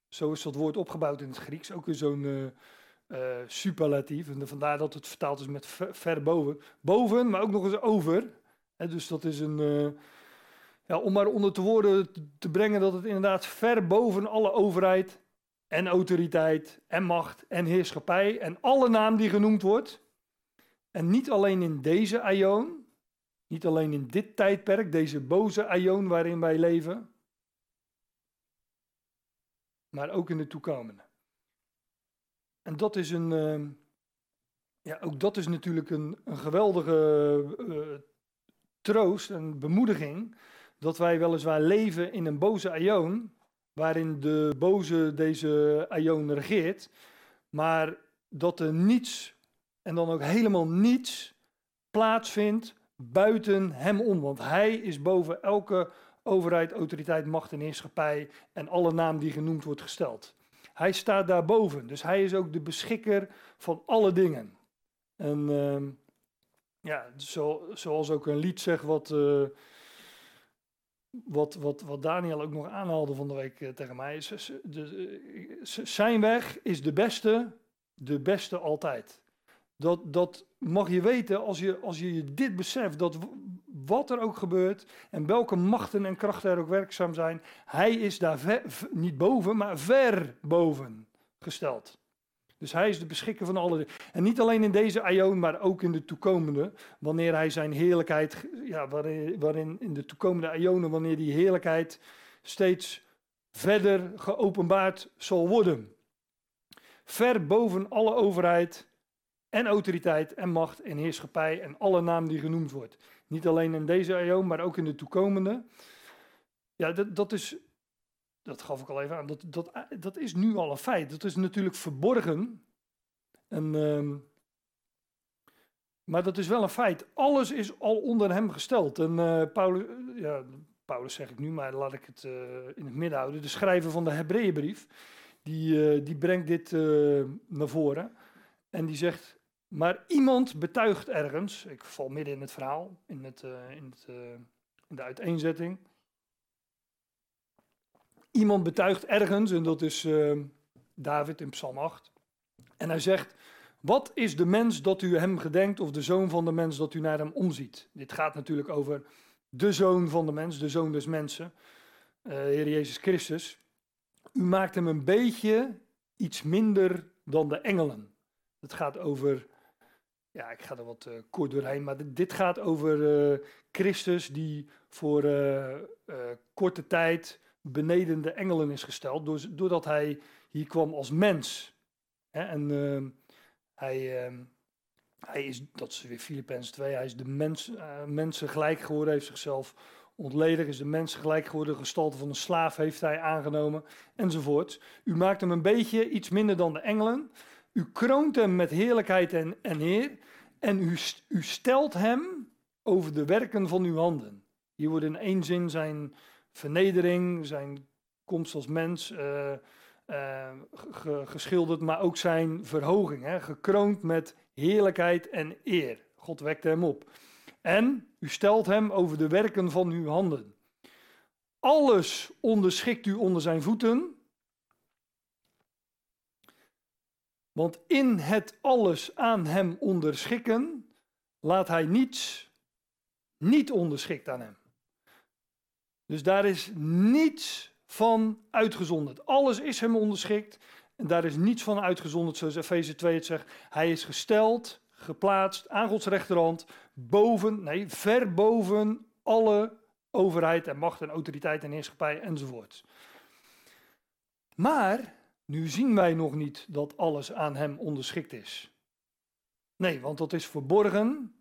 A: Zo is dat woord opgebouwd in het Grieks, ook weer zo'n superlatief. En vandaar dat het vertaald is met ver, boven. Boven, maar ook nog eens over. Hè? Dus dat is een ja, om maar onder te woorden te brengen dat het inderdaad ver boven alle overheid en autoriteit en macht en heerschappij en alle naam die genoemd wordt. En niet alleen in deze aion, Niet alleen in dit tijdperk, deze boze aion waarin wij leven, maar ook in de toekomende. En dat is een, uh, ja, ook dat is natuurlijk een, een geweldige uh, troost en bemoediging, dat wij weliswaar leven in een boze aion, waarin de boze deze aion regeert, maar dat er niets, en dan ook helemaal niets, plaatsvindt buiten hem om. Want hij is boven elke overheid, autoriteit, macht en heerschappij en alle naam die genoemd wordt gesteld. Hij staat daarboven, dus hij is ook de beschikker van alle dingen. En uh, ja, zo, zoals ook een lied zegt wat, uh, wat, wat, wat Daniel ook nog aanhaalde van de week uh, tegen mij. De, zijn weg is de beste, de beste altijd. Dat, dat mag je weten als je, als je dit beseft, dat wat er ook gebeurt en welke machten en krachten er ook werkzaam zijn, hij is daar niet boven, maar ver boven gesteld. Dus hij is de beschikker van alle. En niet alleen in deze aion, maar ook in de toekomende. Wanneer hij zijn heerlijkheid, ja, waarin, waarin in de toekomende aionen, wanneer die heerlijkheid steeds verder geopenbaard zal worden. Ver boven alle overheid en autoriteit en macht en heerschappij en alle naam die genoemd wordt. Niet alleen in deze aion, maar ook in de toekomende. Ja, dat, dat is, dat gaf ik al even aan, dat, dat, dat is nu al een feit. Dat is natuurlijk verborgen. En, uh, maar dat is wel een feit. Alles is al onder hem gesteld. En uh, Paulus, ja, Paulus zeg ik nu, maar laat ik het uh, in het midden houden. De schrijver van de Hebreeënbrief, die, die brengt dit naar voren. En die zegt, maar iemand betuigt ergens, ik val midden in het verhaal, in, het, in, het, in de uiteenzetting. Iemand betuigt ergens, en dat is uh, David in Psalm 8. En hij zegt: Wat is de mens dat u hem gedenkt, of de zoon van de mens dat u naar hem omziet? Dit gaat natuurlijk over de zoon van de mens, de zoon des mensen, Heer Jezus Christus. U maakt hem een beetje iets minder dan de engelen. Het gaat over, ja, ik ga er wat uh, kort doorheen, maar dit, gaat over uh, Christus die voor korte tijd beneden de engelen is gesteld, doordat hij hier kwam als mens. En uh, hij, uh, hij is, dat is weer Filippenzen 2, hij is de mens, mensen gelijk geworden, heeft zichzelf ontledig, is de mensen gelijk geworden, de gestalte van een slaaf heeft hij aangenomen, enzovoort. U maakt hem een beetje iets minder dan de engelen. U kroont hem met heerlijkheid en, en eer. En u, u stelt hem over de werken van uw handen. Hier wordt in één zin zijn vernedering, zijn komst als mens uh, uh, geschilderd, maar ook zijn verhoging, hè, gekroond met heerlijkheid en eer. God wekte hem op. En u stelt hem over de werken van uw handen. Alles onderschikt u onder zijn voeten. Want in het alles aan hem onderschikken, laat hij niets niet onderschikt aan hem. Dus daar is niets van uitgezonderd. Alles is hem onderschikt en daar is niets van uitgezonderd, zoals Efeze 2 het zegt. Hij is gesteld, geplaatst aan Gods rechterhand, boven, nee, ver boven alle overheid en macht en autoriteit en heerschappij enzovoort. Maar nu zien wij nog niet dat alles aan hem onderschikt is. Nee, want dat is verborgen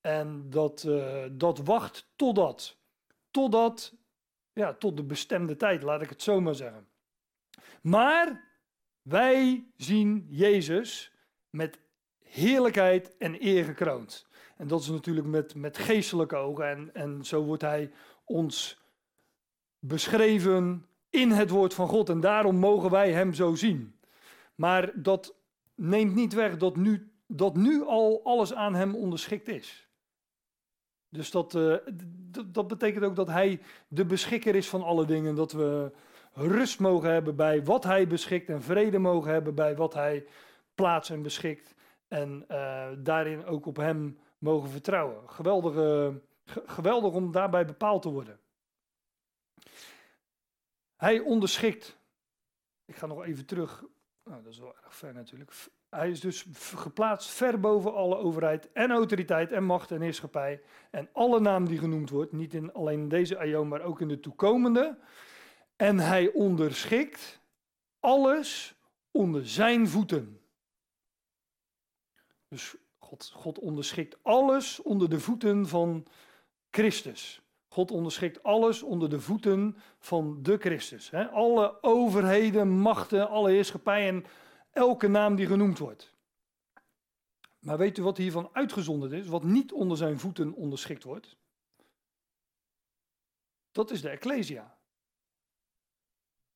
A: en dat, uh, dat wacht totdat totdat, ja, tot de bestemde tijd, laat ik het zo maar zeggen. Maar wij zien Jezus met heerlijkheid en eer gekroond. En dat is natuurlijk met, met geestelijke ogen. En, en zo wordt hij ons beschreven in het woord van God. En daarom mogen wij hem zo zien. Maar dat neemt niet weg dat nu, dat nu al alles aan hem onderschikt is. Dus dat, uh, dat betekent ook dat hij de beschikker is van alle dingen. Dat we rust mogen hebben bij wat hij beschikt en vrede mogen hebben bij wat hij plaatst en beschikt. En uh, daarin ook op hem mogen vertrouwen. Geweldig om daarbij bepaald te worden. Hij onderschikt. Ik ga nog even terug. Nou, dat is wel erg ver natuurlijk. Hij is dus geplaatst ver boven alle overheid en autoriteit en macht en heerschappij. En alle naam die genoemd wordt, niet in, alleen in deze eeuw, maar ook in de toekomende. En hij onderschikt alles onder zijn voeten. Dus God, God onderschikt alles onder de voeten van Christus. God onderschikt alles onder de voeten van de Christus. Alle overheden, machten, alle heerschappijen, elke naam die genoemd wordt. Maar weet u wat hiervan uitgezonderd is, wat niet onder zijn voeten onderschikt wordt? Dat is de Ecclesia.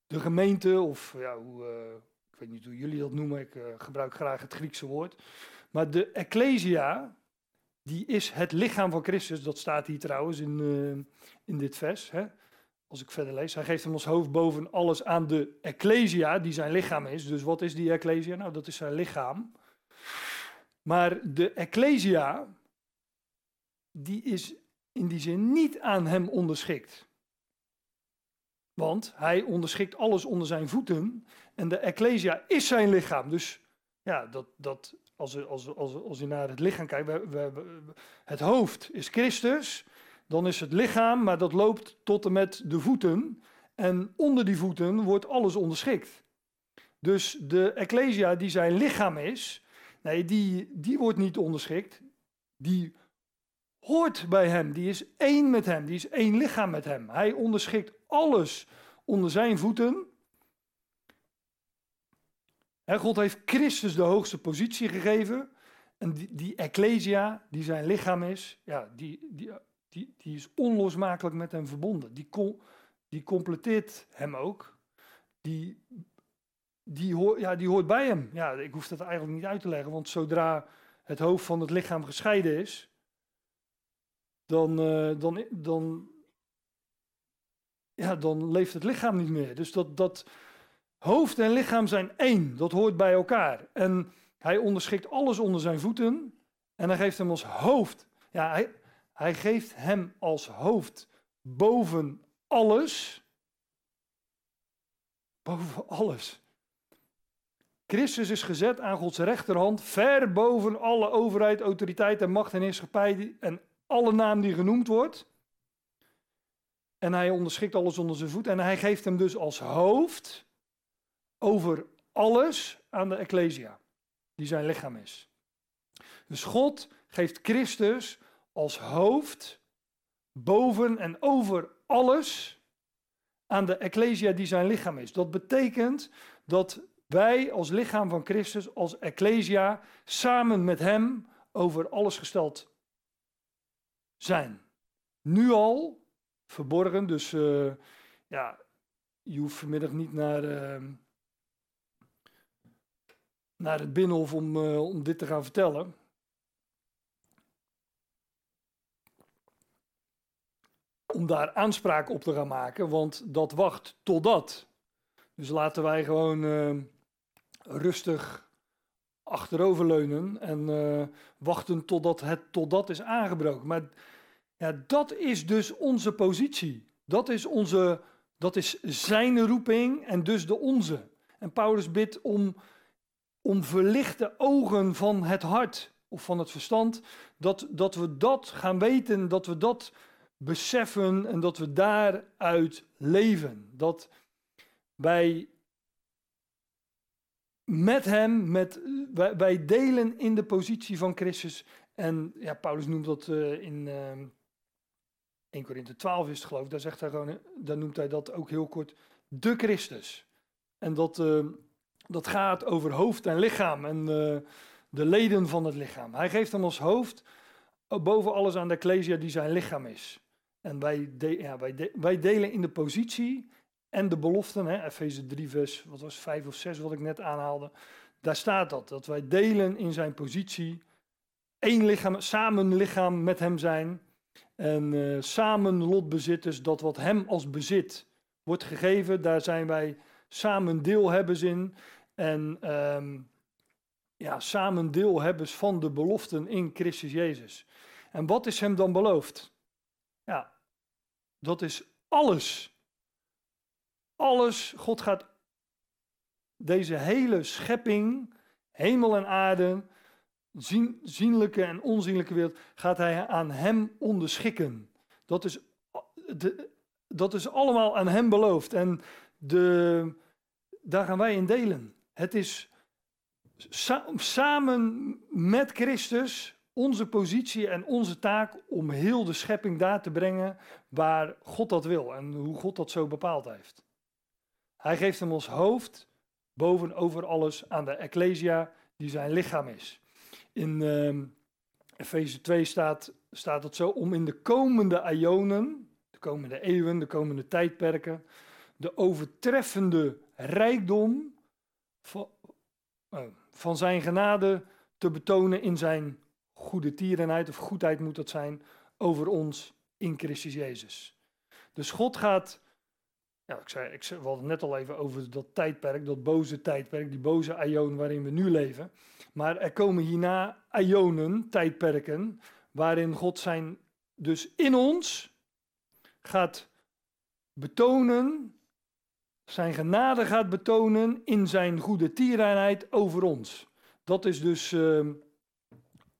A: De gemeente, of ja, hoe, uh, ik weet niet hoe jullie dat noemen, ik uh, gebruik graag het Griekse woord. Maar de Ecclesia, die is het lichaam van Christus. Dat staat hier trouwens in, uh, in dit vers. Hè? Als ik verder lees. Hij geeft hem als hoofd boven alles aan de Ecclesia, die zijn lichaam is. Dus wat is die Ecclesia? Nou, dat is zijn lichaam. Maar de Ecclesia, die is in die zin niet aan hem onderschikt. Want hij onderschikt alles onder zijn voeten. En de Ecclesia is zijn lichaam. Dus ja, dat, dat, als, als, als, als je naar het lichaam kijkt, we, we, het hoofd is Christus, dan is het lichaam, maar dat loopt tot en met de voeten. En onder die voeten wordt alles onderschikt. Dus de Ecclesia die zijn lichaam is, nee, die, die wordt niet onderschikt. Die hoort bij hem, die is één met hem, die is één lichaam met hem. Hij onderschikt alles onder zijn voeten. God heeft Christus de hoogste positie gegeven. En die, die Ecclesia, die zijn lichaam is, ja, die, die, die, die is onlosmakelijk met hem verbonden. Die, die completeert hem ook. Die, die, hoort, ja, die hoort bij hem. Ja, ik hoef dat eigenlijk niet uit te leggen, want zodra het hoofd van het lichaam gescheiden is, dan, uh, dan, dan, ja, dan leeft het lichaam niet meer. Dus dat, dat, Hoofd en lichaam zijn één, dat hoort bij elkaar. En hij onderschikt alles onder zijn voeten en hij geeft hem als hoofd. Ja, hij, hij geeft hem als hoofd boven alles. Boven alles. Christus is gezet aan Gods rechterhand, ver boven alle overheid, autoriteit en macht en heerschappij en alle naam die genoemd wordt. En hij onderschikt alles onder zijn voet en hij geeft hem dus als hoofd over alles aan de Ecclesia, die zijn lichaam is. Dus God geeft Christus als hoofd boven en over alles aan de Ecclesia die zijn lichaam is. Dat betekent dat wij als lichaam van Christus, als Ecclesia, samen met Hem over alles gesteld zijn. Nu al verborgen, dus uh, ja, je hoeft vanmiddag niet naar, uh, naar het binnenhof om, uh, om dit te gaan vertellen. Om daar aanspraak op te gaan maken, want dat wacht totdat. Dus laten wij gewoon uh, rustig achteroverleunen en uh, wachten totdat het totdat is aangebroken. Maar ja, dat is dus onze positie. Dat is, onze, dat is zijn roeping en dus de onze. En Paulus bidt om om verlichte ogen van het hart of van het verstand, dat, dat we dat gaan weten, dat we dat beseffen en dat we daaruit leven. Dat wij met Hem, met, wij, delen in de positie van Christus. En ja, Paulus noemt dat uh, in uh, 1 Korinthe 12 is het geloof daar, zegt hij gewoon, daar noemt hij dat ook heel kort de Christus. En dat, uh, dat gaat over hoofd en lichaam en de leden van het lichaam. Hij geeft hem als hoofd boven alles aan de Ecclesia die zijn lichaam is. En wij, ja, wij, wij delen in de positie en de beloften, Efeze 3 vers, wat was 5 of 6 wat ik net aanhaalde. Daar staat dat, dat wij delen in zijn positie, één lichaam, samen lichaam met hem zijn. En uh, samen lotbezitters, dat wat hem als bezit wordt gegeven, daar zijn wij samen deelhebbers in. En um, ja, samen deelhebbers van de beloften in Christus Jezus. En wat is hem dan beloofd? Ja, dat is alles. Alles, God gaat deze hele schepping, hemel en aarde, zien, zienlijke en onzienlijke wereld, gaat hij aan hem onderschikken. Dat is, de, dat is allemaal aan hem beloofd. En de, daar gaan wij in delen. Het is samen met Christus onze positie en onze taak om heel de schepping daar te brengen waar God dat wil en hoe God dat zo bepaald heeft. Hij geeft hem als hoofd boven over alles aan de Ecclesia die zijn lichaam is. In uh, Efeze 2 staat, staat het zo om in de komende ionen, de komende eeuwen, de komende tijdperken, de overtreffende rijkdom van, uh, van zijn genade te betonen in zijn goede tierenheid, of goedheid moet dat zijn, over ons in Christus Jezus. Dus God gaat, ja, ik zei, ik, we hadden net al even over dat tijdperk, dat boze tijdperk, die boze aion waarin we nu leven. Maar er komen hierna ionen, tijdperken, waarin God zijn, dus in ons gaat betonen, zijn genade gaat betonen in zijn goede tierenheid over ons. Dat is dus uh,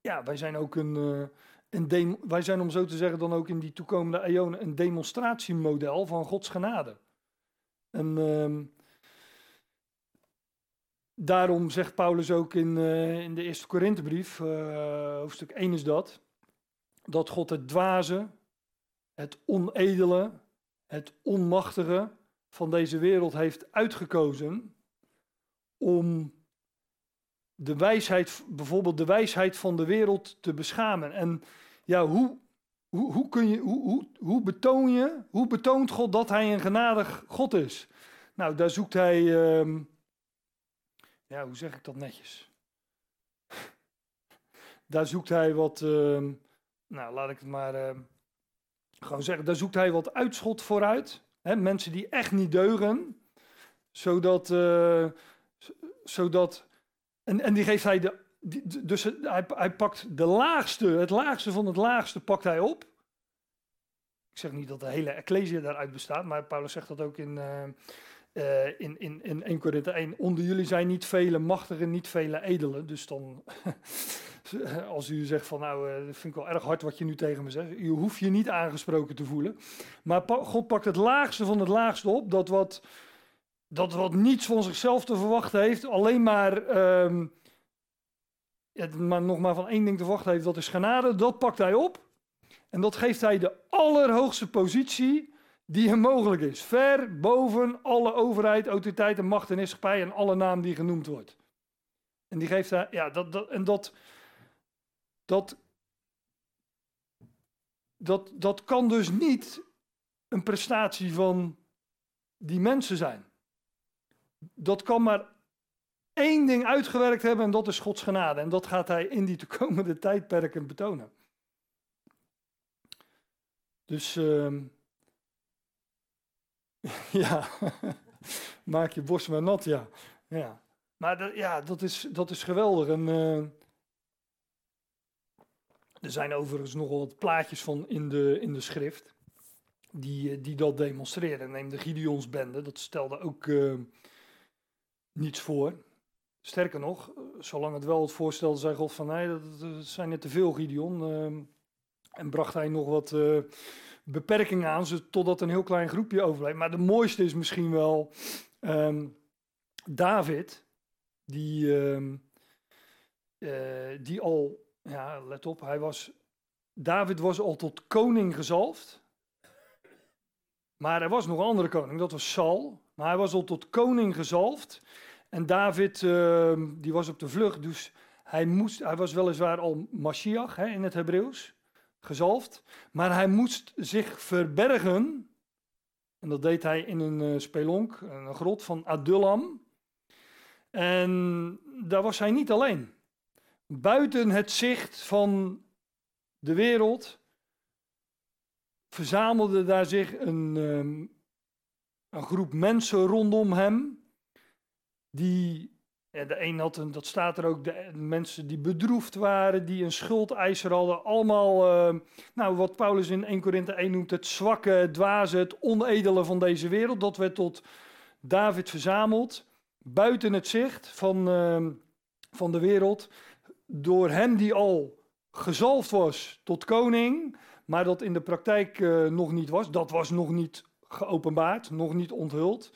A: ja, wij zijn ook een, uh, een wij zijn om zo te zeggen dan ook in die toekomende eonen een demonstratiemodel van Gods genade. En uh, daarom zegt Paulus ook in, uh, in de eerste Korinthebrief, uh, hoofdstuk 1 is dat, dat God het dwaze, het onedele, het onmachtige van deze wereld heeft uitgekozen om de wijsheid, bijvoorbeeld de wijsheid van de wereld te beschamen. En ja, hoe, hoe, hoe, kun je, hoe, hoe, hoe betoon je, hoe betoont God dat hij een genadig God is? Nou, daar zoekt hij, uh, ja, hoe zeg ik dat netjes? daar zoekt hij wat, uh, nou, laat ik het maar uh, gewoon zeggen, daar zoekt hij wat uitschot vooruit. Mensen die echt niet deugen, zodat, uh, zodat en, en die geeft hij de. dus hij, hij pakt de laagste, het laagste van het laagste pakt hij op. Ik zeg niet dat de hele Ecclesia daaruit bestaat, maar Paulus zegt dat ook in, uh, in, in, in 1 Korinthe 1. Onder jullie zijn niet vele machtigen, niet vele edelen. Dus dan, als u zegt van nou, uh, dat vind ik wel erg hard wat je nu tegen me zegt. Je hoeft je niet aangesproken te voelen. Maar God pakt het laagste van het laagste op, dat wat dat wat niets van zichzelf te verwachten heeft, alleen maar, ja, maar nog maar van één ding te verwachten heeft, dat is genade, dat pakt hij op. En dat geeft hij de allerhoogste positie die hem mogelijk is. Ver boven alle overheid, autoriteit en macht en heerschappij en alle naam die genoemd wordt. En die geeft hij, ja, dat, en dat, dat, dat, dat kan dus niet een prestatie van die mensen zijn dat kan maar één ding uitgewerkt hebben en dat is Gods genade. En dat gaat hij in die toekomende tijdperken betonen. Dus uh, ja, maak je borst maar nat, ja. ja. Maar ja, dat is, dat is geweldig. En, uh, er zijn overigens nogal wat plaatjes van in de, in de schrift die, eh, die dat demonstreren. Neem de Gideonsbende, dat stelde ook... Uh, niets voor. Sterker nog, zolang het wel het voorstelde, zei God van nee, dat, zijn net te veel, Gideon. En bracht hij nog wat beperkingen aan, totdat een heel klein groepje overbleef. Maar de mooiste is misschien wel um, David, die, uh, die al, ja, let op, hij was, David was al tot koning gezalfd. Maar er was nog een andere koning, dat was Saul. Maar hij was al tot koning gezalfd. En David, uh, die was op de vlucht, dus hij, moest, hij was weliswaar al Mashiach hè, in het Hebreeuws, gezalfd. Maar hij moest zich verbergen. En dat deed hij in een uh, spelonk, een grot van Adullam. En daar was hij niet alleen. Buiten het zicht van de wereld verzamelde daar zich een, um, een groep mensen rondom hem die, de een had een, dat staat er ook, de mensen die bedroefd waren, die een schuldeiser hadden, allemaal, uh, nou wat Paulus in 1 Korinthe 1 noemt, het zwakke, het dwaze, het onedele van deze wereld, dat werd tot David verzameld, buiten het zicht van, uh, van de wereld. Door hem die al gezalfd was tot koning, maar dat in de praktijk uh, nog niet was. Dat was nog niet geopenbaard, nog niet onthuld.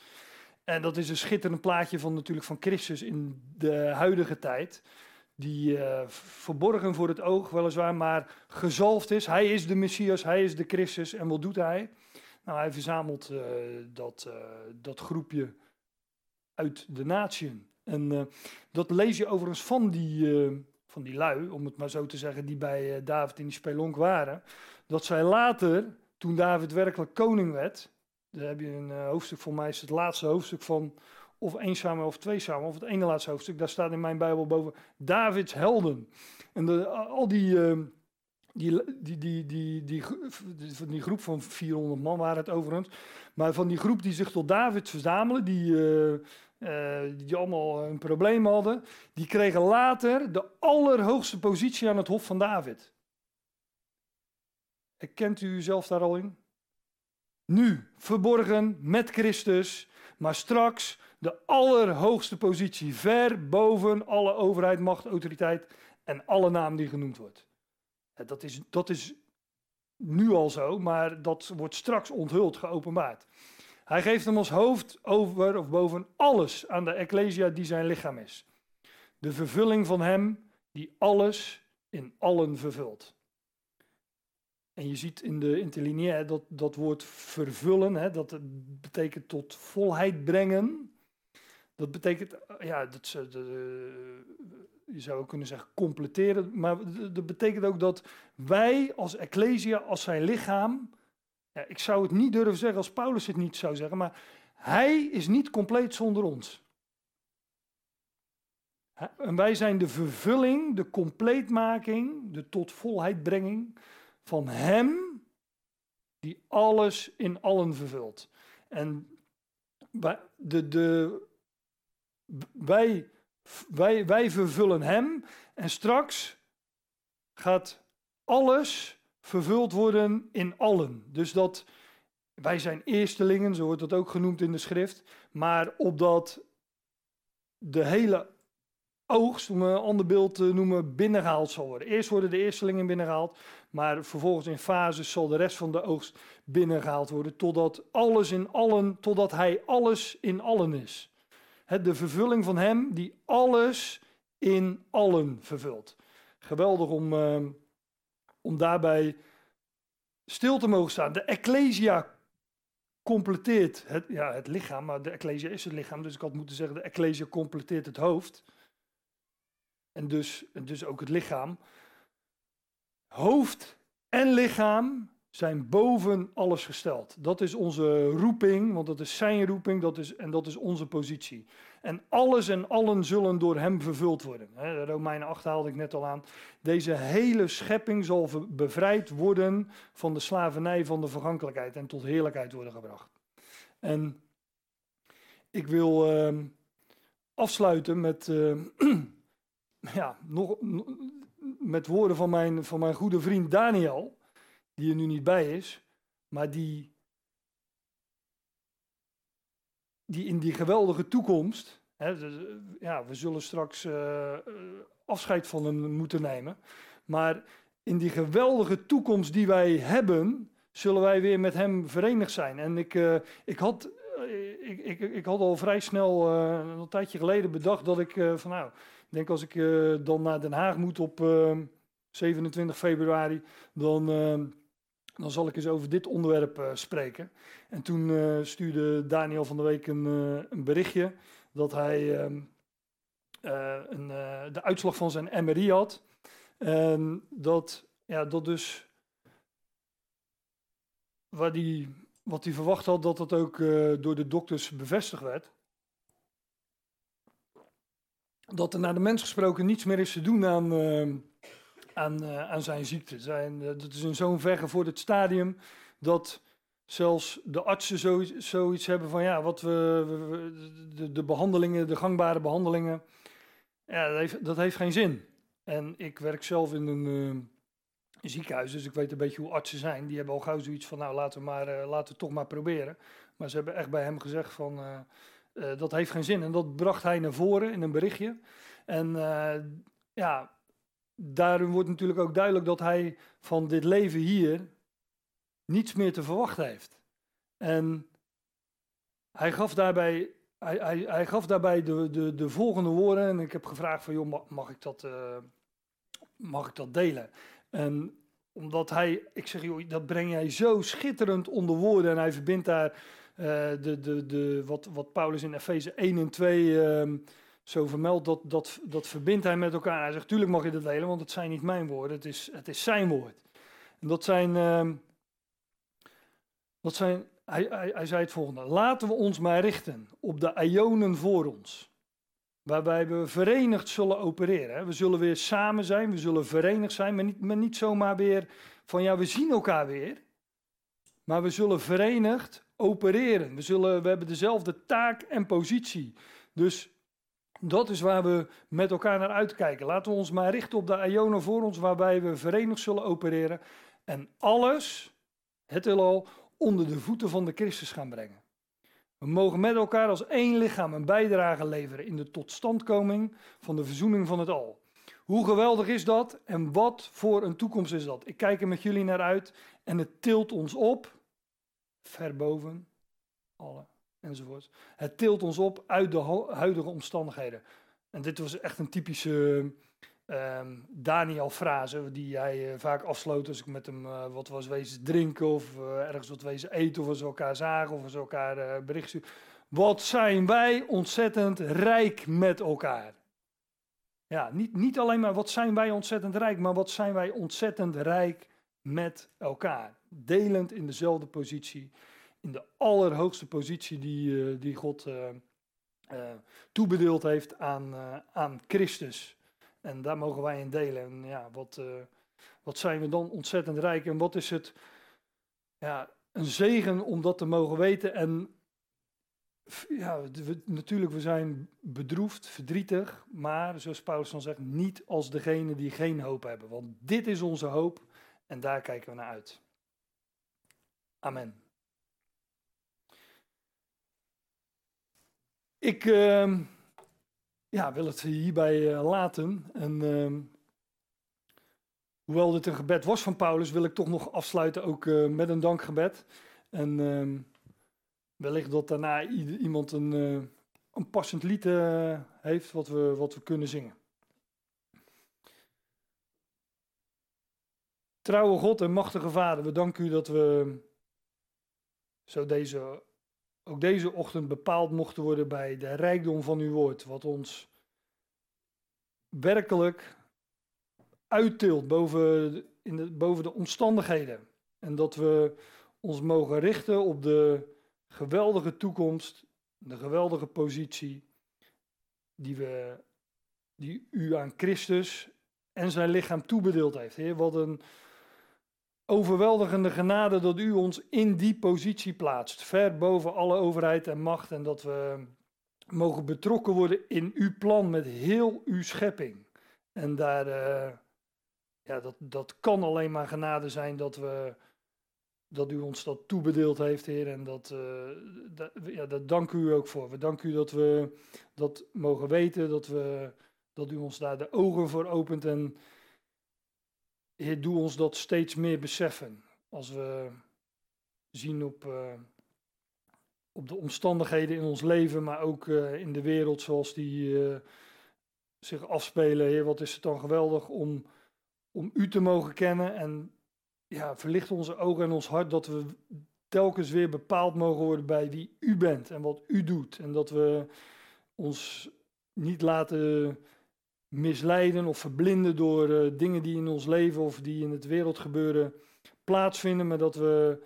A: En dat is een schitterend plaatje van natuurlijk van Christus in de huidige tijd. Die uh, verborgen voor het oog weliswaar, maar gezalfd is. Hij is de Messias, hij is de Christus. En wat doet hij? Nou, hij verzamelt uh, dat, dat groepje uit de natieën. En dat lees je overigens van die, van die lui, om het maar zo te zeggen, die bij David in die spelonk waren. Dat zij later, toen David werkelijk koning werd, daar heb je een uh, hoofdstuk, voor mij is het laatste hoofdstuk van of één samen of twee samen, of het ene laatste hoofdstuk, daar staat in mijn Bijbel boven Davids helden. En de, al die, uh, die, die, die, die, die, van die groep van 400 man waren het overigens, maar van die groep die zich tot David verzamelen, die, uh, die allemaal een probleem hadden, die kregen later de allerhoogste positie aan het hof van David. Herkent u uzelf daar al in? Nu, verborgen met Christus, maar straks de allerhoogste positie, ver boven alle overheid, macht, autoriteit en alle naam die genoemd wordt. Dat is, dat is nu al zo, maar dat wordt straks onthuld, geopenbaard. Hij geeft hem als hoofd over of boven alles aan de Ecclesia die zijn lichaam is. De vervulling van hem die alles in allen vervult. En je ziet in de interlineair dat, dat woord vervullen, hè, dat betekent tot volheid brengen. Dat betekent, ja, dat, je zou kunnen zeggen completeren, maar dat betekent ook dat wij als Ecclesia, als zijn lichaam, ja, ik zou het niet durven zeggen als Paulus het niet zou zeggen, maar hij is niet compleet zonder ons. En wij zijn de vervulling, de compleetmaking, de tot volheid brenging van Hem die alles in allen vervult. En de, de, wij, wij, wij vervullen Hem en straks gaat alles vervuld worden in allen. Dus dat wij zijn eerstelingen, zo wordt dat ook genoemd in de schrift, maar opdat de hele oogst, om een ander beeld te noemen, binnengehaald zal worden. Eerst worden de eerstelingen binnengehaald, maar vervolgens in fases zal de rest van de oogst binnengehaald worden, totdat alles in allen, totdat hij alles in allen is. de vervulling van hem die alles in allen vervult. Geweldig om, uh, om daarbij stil te mogen staan. De Ecclesia completeert het, ja, het lichaam, maar de Ecclesia is het lichaam, dus ik had moeten zeggen, de Ecclesia completeert het hoofd en dus, en dus ook het lichaam. Hoofd en lichaam zijn boven alles gesteld. Dat is onze roeping, want dat is zijn roeping dat is, en dat is onze positie. En alles en allen zullen door hem vervuld worden. De Romeinen 8 haalde ik net al aan. Deze hele schepping zal bevrijd worden van de slavernij van de vergankelijkheid en tot heerlijkheid worden gebracht. En ik wil uh, afsluiten met. Uh, ja, nog, met woorden van mijn, van mijn goede vriend Daniel, die er nu niet bij is, maar die, die in die geweldige toekomst, hè, ja, we zullen straks uh, afscheid van hem moeten nemen, maar in die geweldige toekomst die wij hebben, zullen wij weer met hem verenigd zijn. En ik, uh, ik had ik, ik, had al vrij snel, een tijdje geleden, bedacht dat ik van nou, denk als ik dan naar Den Haag moet op 27 februari, dan, dan zal ik eens over dit onderwerp spreken. En toen stuurde Daniel van der Week een, een berichtje dat hij ehm, een, de uitslag van zijn MRI had. En dat, ja, dat dus waar die wat hij verwacht had, dat dat ook door de dokters bevestigd werd. Dat er naar de mens gesproken niets meer is te doen aan, uh, aan, uh, aan zijn ziekte. Zijn, dat is in zo'n vergevorderd stadium dat zelfs de artsen zo, zoiets hebben van ja, wat we, de, de, behandelingen, de gangbare behandelingen, ja, dat heeft, dat heeft geen zin. En ik werk zelf in een ziekenhuis, dus ik weet een beetje hoe artsen zijn. Die hebben al gauw zoiets van, nou laten we, maar, laten we toch maar proberen. Maar ze hebben echt bij hem gezegd van, dat heeft geen zin. En dat bracht hij naar voren in een berichtje. En ja, daarin wordt natuurlijk ook duidelijk dat hij van dit leven hier niets meer te verwachten heeft. En hij gaf daarbij, hij, hij, gaf daarbij de, de, de volgende woorden. En ik heb gevraagd van, joh, mag, ik, dat, uh, mag ik dat delen? En omdat hij, ik zeg, joh, dat breng jij zo schitterend onder woorden. En hij verbindt daar uh, de, de, de, wat, wat Paulus in Efeze 1 en 2 uh, ehm, zo vermeldt, dat, dat, dat verbindt hij met elkaar. Hij zegt, tuurlijk mag je dat delen, want het zijn niet mijn woorden, het is, het is zijn woord. En dat zijn, uh, dat zijn hij, hij, hij zei het volgende, laten we ons maar richten op de ionen voor ons waarbij we verenigd zullen opereren. We zullen weer samen zijn, we zullen verenigd zijn, maar niet, maar niet zomaar weer van ja, we zien elkaar weer. Maar we zullen verenigd opereren. We, zullen, we hebben dezelfde taak en positie. Dus dat is waar we met elkaar naar uitkijken. Laten we ons maar richten op de Ionen voor ons, waarbij we verenigd zullen opereren. En alles, het al, onder de voeten van de Christus gaan brengen. We mogen met elkaar als één lichaam een bijdrage leveren in de totstandkoming van de verzoening van het al. Hoe geweldig is dat en wat voor een toekomst is dat? Ik kijk er met jullie naar uit en het tilt ons op, ver boven alle enzovoort. Het tilt ons op uit de huidige omstandigheden. En dit was echt een typische um, Daniel-frase die hij uh, vaak afsloot als ik met hem uh, wat was wezen drinken of uh, ergens wat wezen eten of als we elkaar zagen of als we elkaar berichten. Wat zijn wij ontzettend rijk met elkaar. Ja, niet, niet alleen maar wat zijn wij ontzettend rijk, maar wat zijn wij ontzettend rijk met elkaar. Delend in dezelfde positie, in de allerhoogste positie die, die God toebedeeld heeft aan, aan Christus. En daar mogen wij in delen. En ja, wat, wat zijn we dan ontzettend rijk en wat is het ja, een zegen om dat te mogen weten. En ja, natuurlijk, we zijn bedroefd, verdrietig, maar zoals Paulus dan zegt, niet als degene die geen hoop hebben. Want dit is onze hoop en daar kijken we naar uit. Amen. Ik. Uh, ja, wil het hierbij uh, laten. En uh, hoewel dit een gebed was van Paulus, wil ik toch nog afsluiten ook uh, met een dankgebed. En uh, wellicht dat daarna iemand een, een passend lied heeft wat we, wat we kunnen zingen. Trouwe God en machtige Vader, we danken u dat we zo deze ook deze ochtend bepaald mochten worden bij de rijkdom van uw woord, wat ons werkelijk uittilt boven, in de, boven de omstandigheden. En dat we ons mogen richten op de geweldige toekomst, de geweldige positie die, we, die u aan Christus en zijn lichaam toebedeeld heeft. Heer, wat een overweldigende genade dat u ons in die positie plaatst, ver boven alle overheid en macht, en dat we mogen betrokken worden in uw plan met heel uw schepping. En daar, uh, ja, dat, dat kan alleen maar genade zijn dat, we, dat u ons dat toebedeeld heeft, Heer. En dat, uh, dat, ja, dat dank u ook voor. We danken u dat we dat mogen weten, dat, we, dat u ons daar de ogen voor opent en Heer, doe ons dat steeds meer beseffen. Als we zien op, uh, op de omstandigheden in ons leven, maar ook uh, in de wereld zoals die uh, zich afspelen. Heer, wat is het dan geweldig om, om U te mogen kennen. En ja, verlicht onze ogen en ons hart dat we telkens weer bepaald mogen worden bij wie U bent en wat U doet. En dat we ons niet laten misleiden of verblinden door uh, dingen die in ons leven of die in het wereldgebeuren plaatsvinden, maar dat we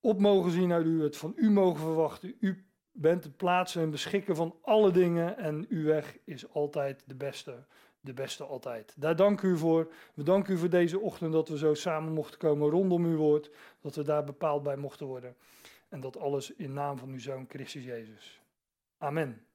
A: op mogen zien uit u, het van u mogen verwachten. U bent het plaatsen en beschikken van alle dingen en uw weg is altijd de beste, de beste altijd. Daar dank u voor. We danken u voor deze ochtend dat we zo samen mochten komen rondom uw woord, dat we daar bepaald bij mochten worden. En dat alles in naam van uw Zoon Christus Jezus. Amen.